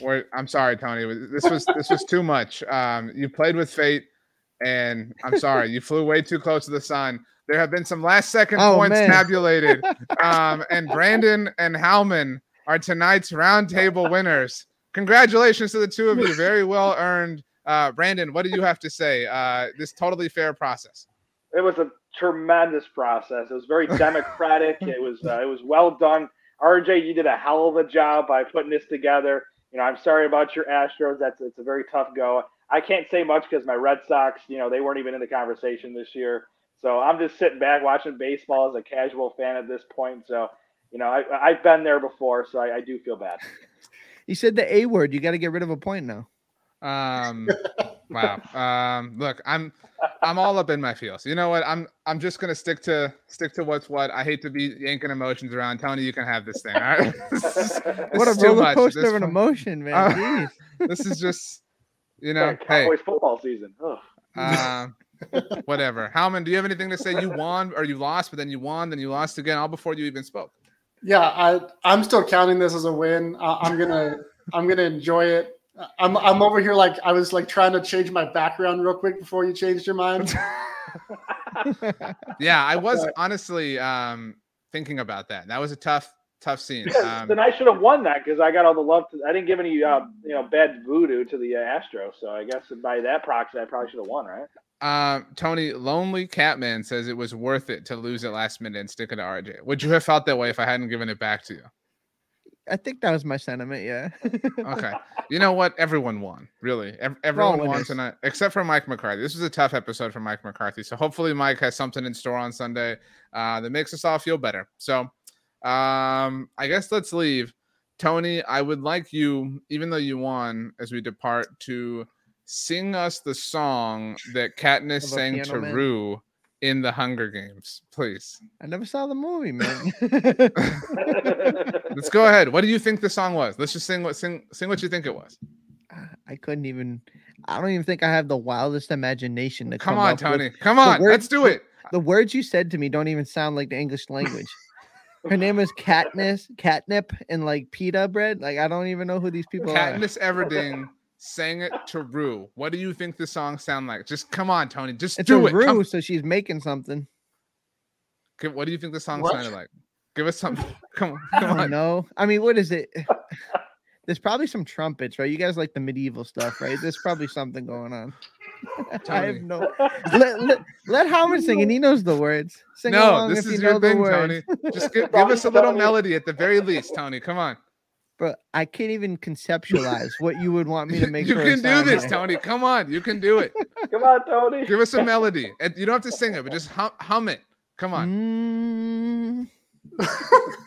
We're- I'm sorry, Tony. This was this was too much. Um, you played with fate, and I'm sorry. You flew way too close to the sun. There have been some last second Oh, points man. tabulated, <laughs> um, and Brandon and Howman are tonight's roundtable winners. Congratulations to the two of you. <laughs> Very well earned. Uh, Brandon, what do you have to say? Uh, this totally fair process. It was a tremendous process. It was very <laughs> democratic. it was uh, it was well done. RJ, you did a hell of a job by putting this together. You know, I'm sorry about your Astros. That's it's a very tough go. I can't say much because my Red Sox, you know, they weren't even in the conversation this year. So I'm just sitting back watching baseball as a casual fan at this point. So, you know, I, I've been there before, so I, I do feel bad. <laughs> You said the A word. You got to get rid of a point now. Um, <laughs> wow. Um, look, I'm I'm all up in my feels. You know what? I'm I'm just gonna stick to stick to what's what. I hate to be yanking emotions around. Tony, you can have this thing. All right. <laughs> This is- What a roller coaster This of an emotion, man. Uh, This is just, you Yeah, know, hey, Cowboys football season. Ugh. um, whatever. Howman, do you have anything to say? You won or you lost, but then you won, then you lost again, all before you even spoke. Yeah, I I'm still counting this as a win. I, I'm gonna <laughs> I'm gonna enjoy it. I'm I'm over here like I was like trying to change my background real quick before you changed your mind. <laughs> Yeah, I was honestly um thinking about that. That was a tough, tough scene. Yeah, Um, then I should have won that because I got all the love. To, I didn't give any, uh, you know, bad voodoo to the uh, Astros. So I guess by that proxy, I probably should have won, right? Um, Tony, Lonely Catman says it was worth it to lose at last minute and stick it to RJ. Would you have felt that way if I hadn't given it back to you? I think that was my sentiment. Yeah. Okay. You know what? Everyone won, really. Ev- everyone won tonight, except for Mike McCarthy. This was a tough episode for Mike McCarthy. So hopefully Mike has something in store on Sunday uh, that makes us all feel better. So um, I guess let's leave. Tony, I would like you, even though you won, as we depart, to sing us the song that Katniss sang to Man? Rue in the Hunger Games, please. I never saw the movie, man. <laughs> Let's go ahead. What do you think the song was? Let's just sing what sing sing what you think it was. Ah, I couldn't even. I don't even think I have the wildest imagination to Come come on, up with- Tony. Come on. word- Let's do it. The words you said to me don't even sound like the English language. Her name is Katniss, catnip, and like pita bread. Like I don't even know who these people are. Katniss Everdeen <laughs> sang it to Rue. What do you think the song sound like? Just come on, Tony. Just It's do a it. Come- Rue, so she's making something. Give- what do you think the song What? sounded like? Give us something. <laughs> Come on. I Come don't on. know. I mean, what is it? <laughs> there's probably some trumpets, right? You guys like the medieval stuff, right? There's probably something going on. <laughs> I have Tony. no. Let let, let Howman sing, and he knows the words. Sing No, along this if you is know your thing. Tony. Just give, give us a little melody at the very least, Tony. Come on. But I can't even conceptualize <laughs> what you would want me to make you sure it can do this, like. Tony. Come on, you can do it. <laughs> Come on, Tony. Give us a melody, and you don't have to sing it, but just hum, hum it. Come on. Mm. <laughs>